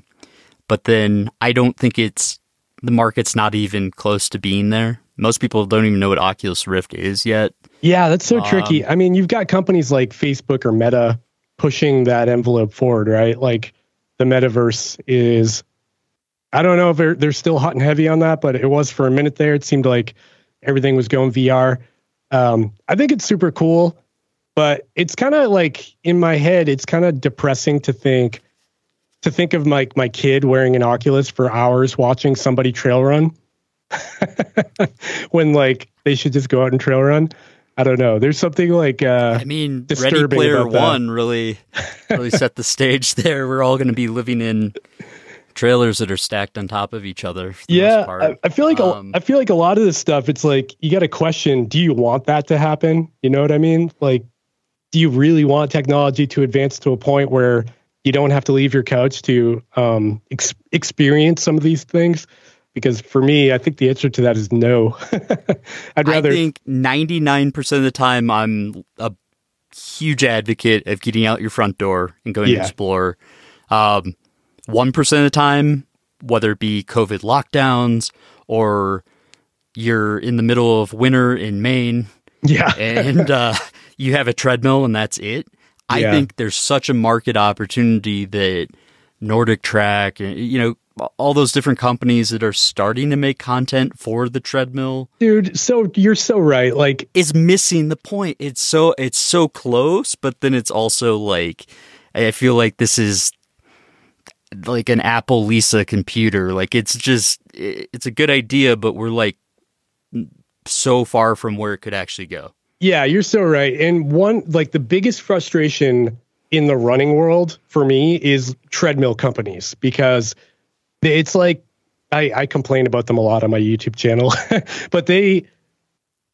but then I don't think it's the market's not even close to being there. Most people don't even know what Oculus Rift is yet. Yeah, that's so um, tricky. I mean, you've got companies like Facebook or Meta pushing that envelope forward, right? Like the metaverse is I don't know if they're, they're still hot and heavy on that, but it was for a minute there. It seemed like everything was going VR. Um, I think it's super cool, but it's kind of like in my head, it's kind of depressing to think to think of my my kid wearing an Oculus for hours watching somebody trail run when like they should just go out and trail run. I don't know. There's something like uh, I mean, Ready Player One really really set the stage there. We're all going to be living in trailers that are stacked on top of each other. yeah, I, I, feel like um, a, I feel like a lot of this stuff. It's like you got to question: Do you want that to happen? You know what I mean? Like, do you really want technology to advance to a point where you don't have to leave your couch to um, ex- experience some of these things? Because for me, I think the answer to that is no. I'd rather. I think ninety nine percent of the time, I'm a huge advocate of getting out your front door and going yeah. to explore. Um, 1% of the time, whether it be COVID lockdowns or you're in the middle of winter in Maine. Yeah. and uh, you have a treadmill and that's it. I yeah. think there's such a market opportunity that Nordic Track, you know, all those different companies that are starting to make content for the treadmill. Dude, so you're so right. Like is missing the point. It's so it's so close, but then it's also like I feel like this is like an Apple Lisa computer. Like it's just it's a good idea, but we're like so far from where it could actually go. Yeah, you're so right. And one like the biggest frustration in the running world for me is treadmill companies because it's like I, I complain about them a lot on my YouTube channel, but they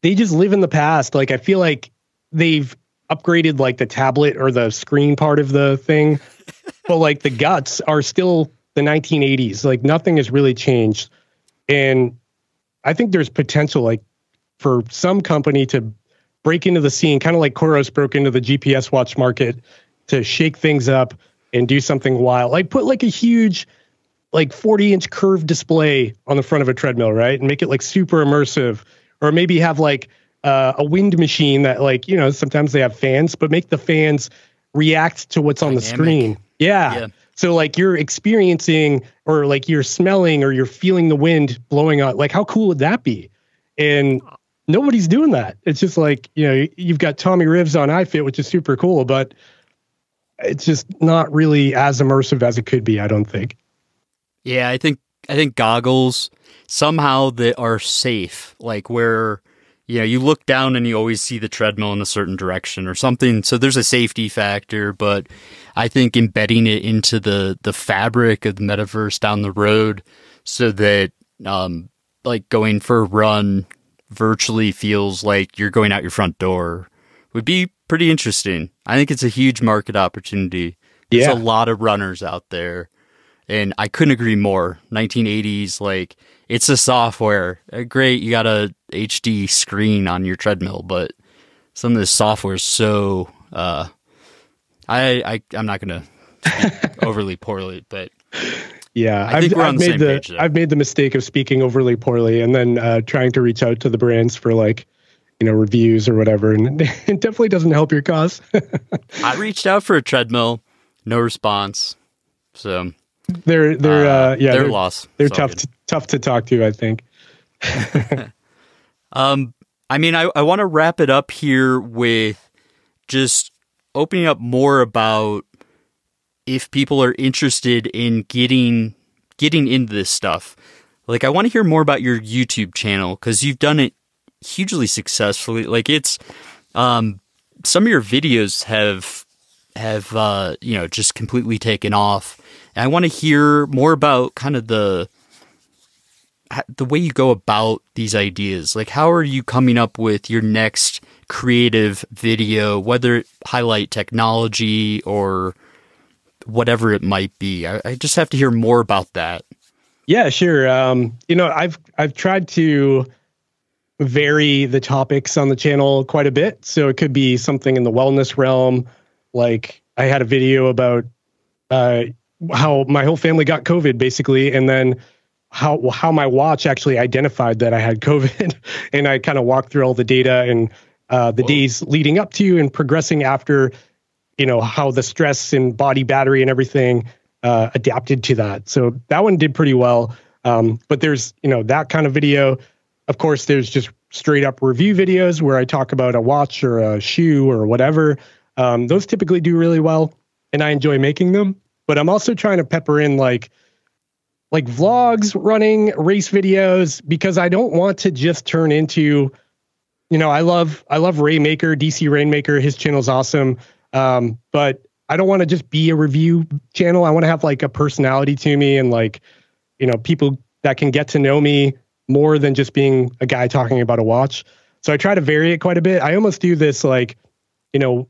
they just live in the past. Like I feel like they've upgraded like the tablet or the screen part of the thing, but like the guts are still the 1980s. Like nothing has really changed, and I think there's potential like for some company to break into the scene, kind of like Coros broke into the GPS watch market to shake things up and do something wild. Like put like a huge like 40 inch curved display on the front of a treadmill, right? And make it like super immersive. Or maybe have like uh, a wind machine that like, you know, sometimes they have fans, but make the fans react to what's Dynamic. on the screen. Yeah. yeah. So like you're experiencing or like you're smelling or you're feeling the wind blowing on. Like how cool would that be? And nobody's doing that. It's just like, you know, you've got Tommy Rivs on iFit, which is super cool, but it's just not really as immersive as it could be, I don't think. Yeah, I think I think goggles somehow that are safe, like where you know you look down and you always see the treadmill in a certain direction or something. So there's a safety factor, but I think embedding it into the the fabric of the metaverse down the road, so that um, like going for a run virtually feels like you're going out your front door would be pretty interesting. I think it's a huge market opportunity. There's Yeah. a lot of runners out there. And I couldn't agree more. 1980s, like, it's a software. Uh, Great, you got a HD screen on your treadmill, but some of this software is so. Uh, I, I I'm not gonna overly poorly, but Yeah, I think have we're on the made same the page there. I've made the mistake of speaking overly poorly and then uh, trying to reach out to the brands for like, you know, reviews or whatever, and it definitely doesn't help your cause. I reached out for a treadmill, no response. So they're they're uh, Uh, yeah their they're, loss. They're tough to, tough to talk to. I think. Um, I mean, I, I want to wrap it up here with just opening up more about if people are interested in getting getting into this stuff. Like, I want to hear more about your YouTube channel because you've done it hugely successfully. Like, it's um, some of your videos have have uh, you know just completely taken off. And I want to hear more about kind of the the way you go about these ideas like how are you coming up with your next creative video whether it highlight technology or whatever it might be I, I just have to hear more about that Yeah, sure. Um, you know, I've I've tried to vary the topics on the channel quite a bit. So it could be something in the wellness realm, like I had a video about uh, how my whole family got COVID, basically, and then how how my watch actually identified that I had COVID, and I kind of walked through all the data and uh, the days leading up to and progressing after, you know, how the stress and body battery and everything uh, adapted to that. So that one did pretty well. Um, but there's you know that kind of video. Of course, there's just straight up review videos where I talk about a watch or a shoe or whatever. Um, those typically do really well, and I enjoy making them. But I'm also trying to pepper in like like vlogs, running race videos because I don't want to just turn into you know, I love I love Raymaker, DC Rainmaker. His channel's awesome. Um, but I don't want to just be a review channel. I want to have like a personality to me and like, you know, people that can get to know me more than just being a guy talking about a watch. So I try to vary it quite a bit. I almost do this like, you know,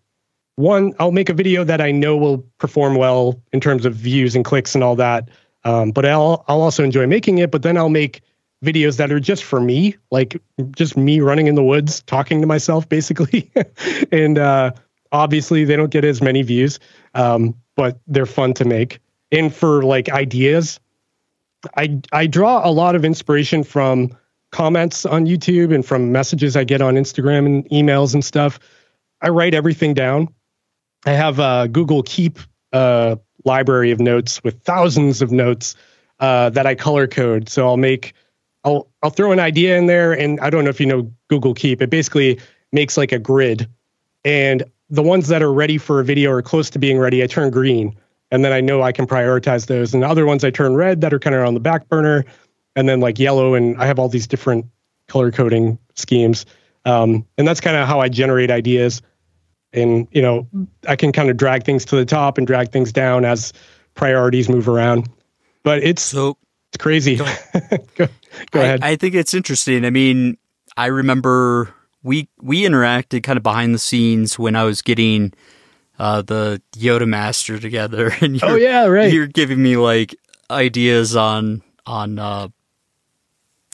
one, I'll make a video that I know will perform well in terms of views and clicks and all that. Um, but I'll I'll also enjoy making it. But then I'll make videos that are just for me, like just me running in the woods, talking to myself, basically. and uh, obviously, they don't get as many views, um, but they're fun to make. And for like ideas, I I draw a lot of inspiration from comments on YouTube and from messages I get on Instagram and emails and stuff. I write everything down. I have a Google Keep uh, library of notes with thousands of notes uh, that I color code. So I'll make I'll I'll throw an idea in there, and I don't know if you know Google Keep. It basically makes like a grid, and the ones that are ready for a video or close to being ready, I turn green, and then I know I can prioritize those. And other ones I turn red that are kind of on the back burner, and then like yellow, and I have all these different color coding schemes. Um, and that's kind of how I generate ideas. And you know, I can kind of drag things to the top and drag things down as priorities move around. But it's so it's crazy. go, go I, ahead. I think it's interesting. I mean, I remember we we interacted kind of behind the scenes when I was getting uh, the Yoda Master together, and Oh, yeah, right. You're giving me like ideas on on uh,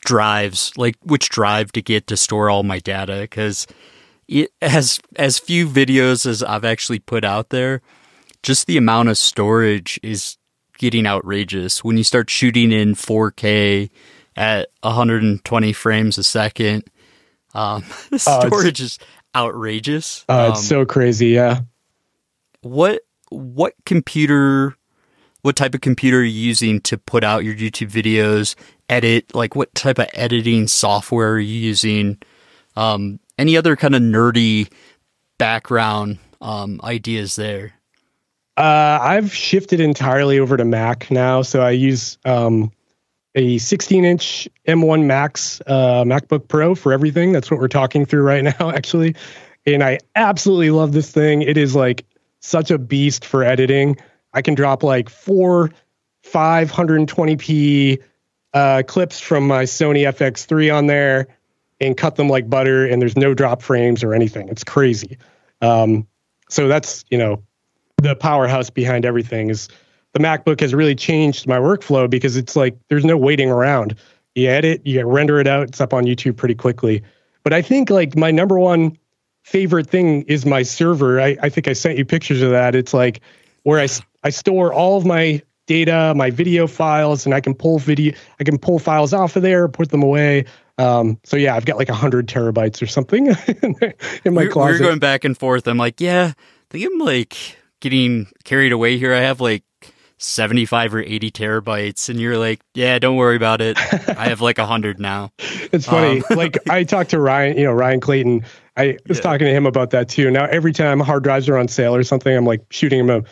drives, like which drive to get to store all my data, because it has as few videos as I've actually put out there. Just the amount of storage is getting outrageous when you start shooting in 4K at 120 frames a second. Um, the it's- storage is outrageous. Uh, Um, it's so crazy. Yeah. what what computer what type of computer are you using to put out your YouTube videos, edit, like what type of editing software are you using? Um, any other kind of nerdy background um, ideas there? Uh, I've shifted entirely over to Mac now, so I use um, a 16-inch M1 Max uh, MacBook Pro for everything. That's what we're talking through right now, actually. And I absolutely love this thing. It is like such a beast for editing. I can drop like four 520p uh, clips from my Sony FX3 on there, and cut them like butter, and there's no drop frames or anything. It's crazy. Um, so that's you know the powerhouse behind everything is the MacBook has really changed my workflow because it's like there's no waiting around. You edit, you render it out, it's up on YouTube pretty quickly. But I think like my number one favorite thing is my server. I, I think I sent you pictures of that. It's like where I, I store all of my data, my video files, and I can pull video, I can pull files off of there, put them away. Um, so yeah, I've got like a hundred terabytes or something in my we're, closet. We're going back and forth. I'm like, yeah, I think I'm like getting carried away here. I have like 75 or 80 terabytes. And you're like yeah don't worry about it. I have like 100 now. It's funny. Um, like i talked to ryan you know ryan clayton. I was yeah. talking to him about that too. Now every time hard drives are on sale or something i'm like shooting him a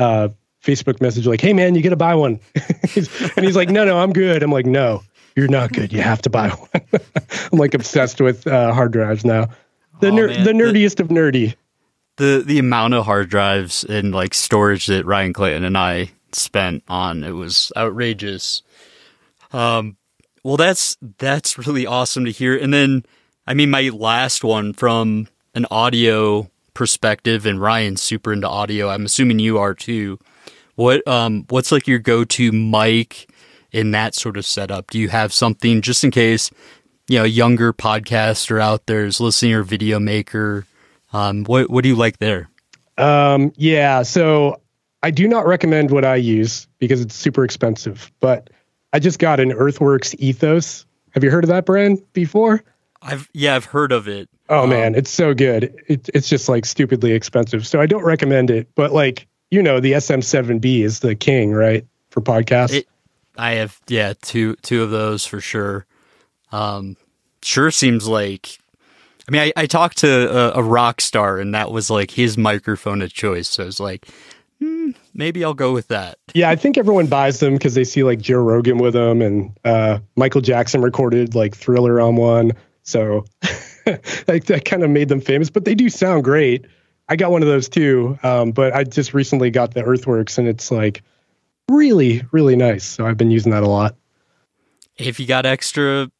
uh, facebook message like hey man you gotta buy one. And he's like no no i'm good. I'm like no you're not good you have to buy one i'm like obsessed with uh, hard drives now the, oh, ner- the nerdiest the, of nerdy the the amount of hard drives and like storage that ryan clayton and i spent on. It was outrageous. Um, well, that's that's really awesome to hear. And then, I mean, my last one from an audio perspective, and Ryan's super into audio. I'm assuming you are too. What um, what's like your go-to mic in that sort of setup? Do you have something just in case you know a younger podcaster out there is listening or video maker? Um, what what do you like there? Um, yeah, so I do not recommend what I use because it's super expensive, but I just got an Earthworks Ethos. Have you heard of that brand before? I've yeah, I've heard of it. Oh um, man, it's so good. It, it's just like stupidly expensive. So I don't recommend it, but like, you know, the SM7B is the king, right? For podcasts. It, I have yeah, two two of those for sure. Um sure seems like I mean, I, I talked to a, a rock star and that was like his microphone of choice. So it's like, hmm, maybe I'll go with that. Yeah, I think everyone buys them because they see like Joe Rogan with them, and uh, Michael Jackson recorded like Thriller on one. So like that kind of made them famous, but they do sound great. I got one of those too, um, but I just recently got the Earthworks, and it's like really, really nice. So I've been using that a lot. If you got extra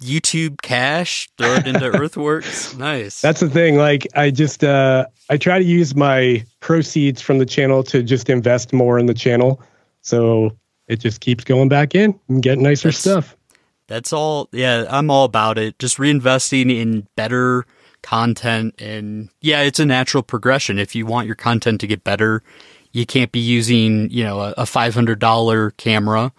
YouTube cash, throw it into Earthworks. Nice. That's the thing. Like I just uh I try to use my proceeds from the channel to just invest more in the channel. So it just keeps going back in and getting nicer that's, stuff. That's all yeah, I'm all about it. Just reinvesting in better content and yeah, it's a natural progression. If you want your content to get better, you can't be using, you know, a, a $500 camera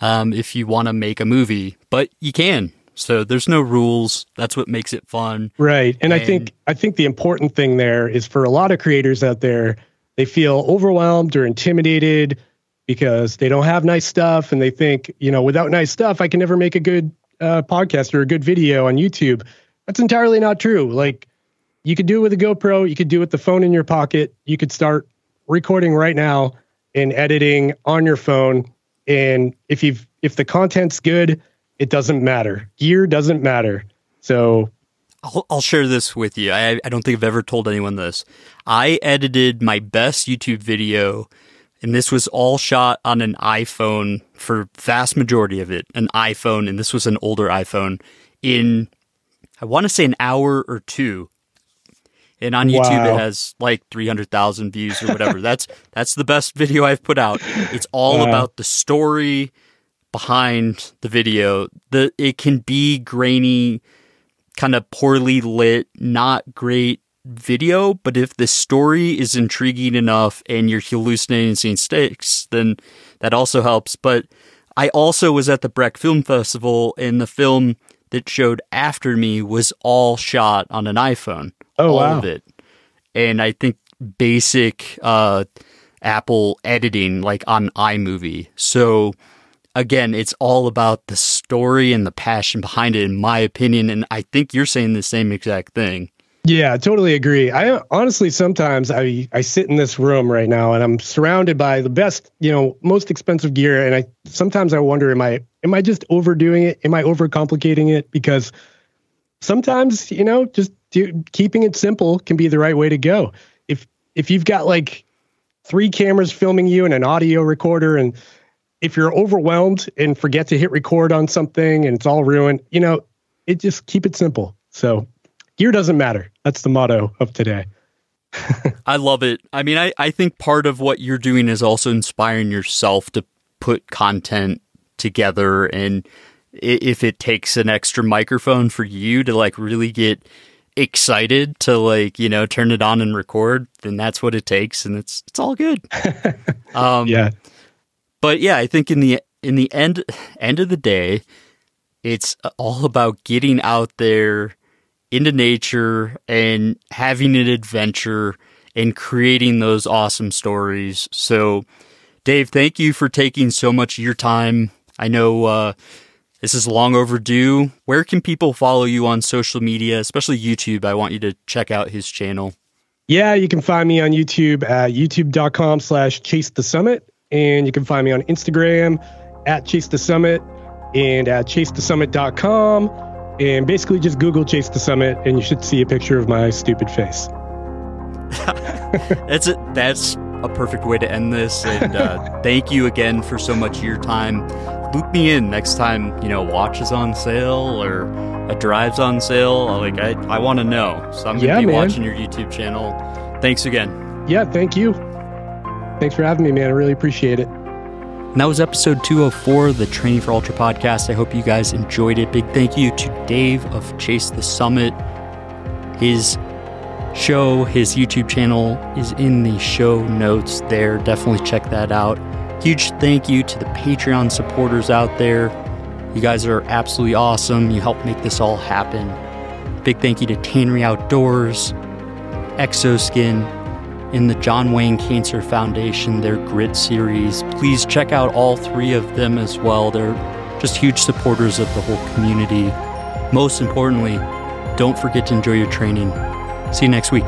um, if you want to make a movie, but you can so there's no rules. That's what makes it fun. Right. And, and, I think I think the important thing there is for a lot of creators out there, they feel overwhelmed or intimidated because they don't have nice stuff and they think, you know, without nice stuff, I can never make a good uh, podcast or a good video on YouTube. That's entirely not true. Like you could do it with a GoPro, you could do it with the phone in your pocket, you could start recording right now and editing on your phone. And if you've if the content's good, it doesn't matter. Gear doesn't matter. So I'll, I'll share this with you. I, I don't think I've ever told anyone this. I edited my best YouTube video, and this was all shot on an iPhone for vast majority of it, an iPhone, and this was an older iPhone in I want to say an hour or two. And on YouTube wow. it has like 300,000 views or whatever. that's that's the best video I've put out. It's all wow. about the story, behind the video. The it can be grainy, kind of poorly lit, not great video, but if the story is intriguing enough and you're hallucinating and seeing stakes, then that also helps. But I also was at the Breck Film Festival and the film that showed after me was all shot on an iPhone. Oh all wow. of it. And I think basic uh Apple editing like on iMovie. So again, it's all about the story and the passion behind it, in my opinion. And I think you're saying the same exact thing. Yeah, totally agree. I honestly sometimes I I sit in this room right now and I'm surrounded by the best, you know, most expensive gear and I sometimes I wonder am I am I just overdoing it? Am I overcomplicating it because sometimes, you know, just keeping it simple can be the right way to go. If if you've got like three cameras filming you and an audio recorder and if you're overwhelmed and forget to hit record on something and it's all ruined, you know, it just keep it simple. So gear doesn't matter. That's the motto of today. I love it. I mean, I, I think part of what you're doing is also inspiring yourself to put content together. And if it takes an extra microphone for you to like really get excited to like, you know, turn it on and record, then that's what it takes. And it's, it's all good. um, yeah. But yeah, I think in the, in the end, end of the day, it's all about getting out there into nature and having an adventure and creating those awesome stories. So, Dave, thank you for taking so much of your time. I know uh, this is long overdue. Where can people follow you on social media, especially YouTube? I want you to check out his channel. Yeah, you can find me on YouTube at youtube.com slash chase the summit. And you can find me on Instagram at chase the summit and at chasethesummit.com and basically just Google Chase the Summit, and you should see a picture of my stupid face. that's it. That's a perfect way to end this. And uh, thank you again for so much of your time. Loop me in next time. You know, watch is on sale or a drive's on sale. Like I, I want to know. So I'm gonna yeah, be man. watching your YouTube channel. Thanks again. Yeah, thank you. Thanks for having me, man. I really appreciate it. And that was episode 204 of the Training for Ultra podcast. I hope you guys enjoyed it. Big thank you to Dave of Chase the Summit. His show, his YouTube channel is in the show notes there. Definitely check that out. Huge thank you to the Patreon supporters out there. You guys are absolutely awesome. You help make this all happen. Big thank you to Tannery Outdoors, Xoskin, and the John Wayne Cancer Foundation, their Grit series. Please check out all three of them as well. They're just huge supporters of the whole community. Most importantly, don't forget to enjoy your training. See you next week.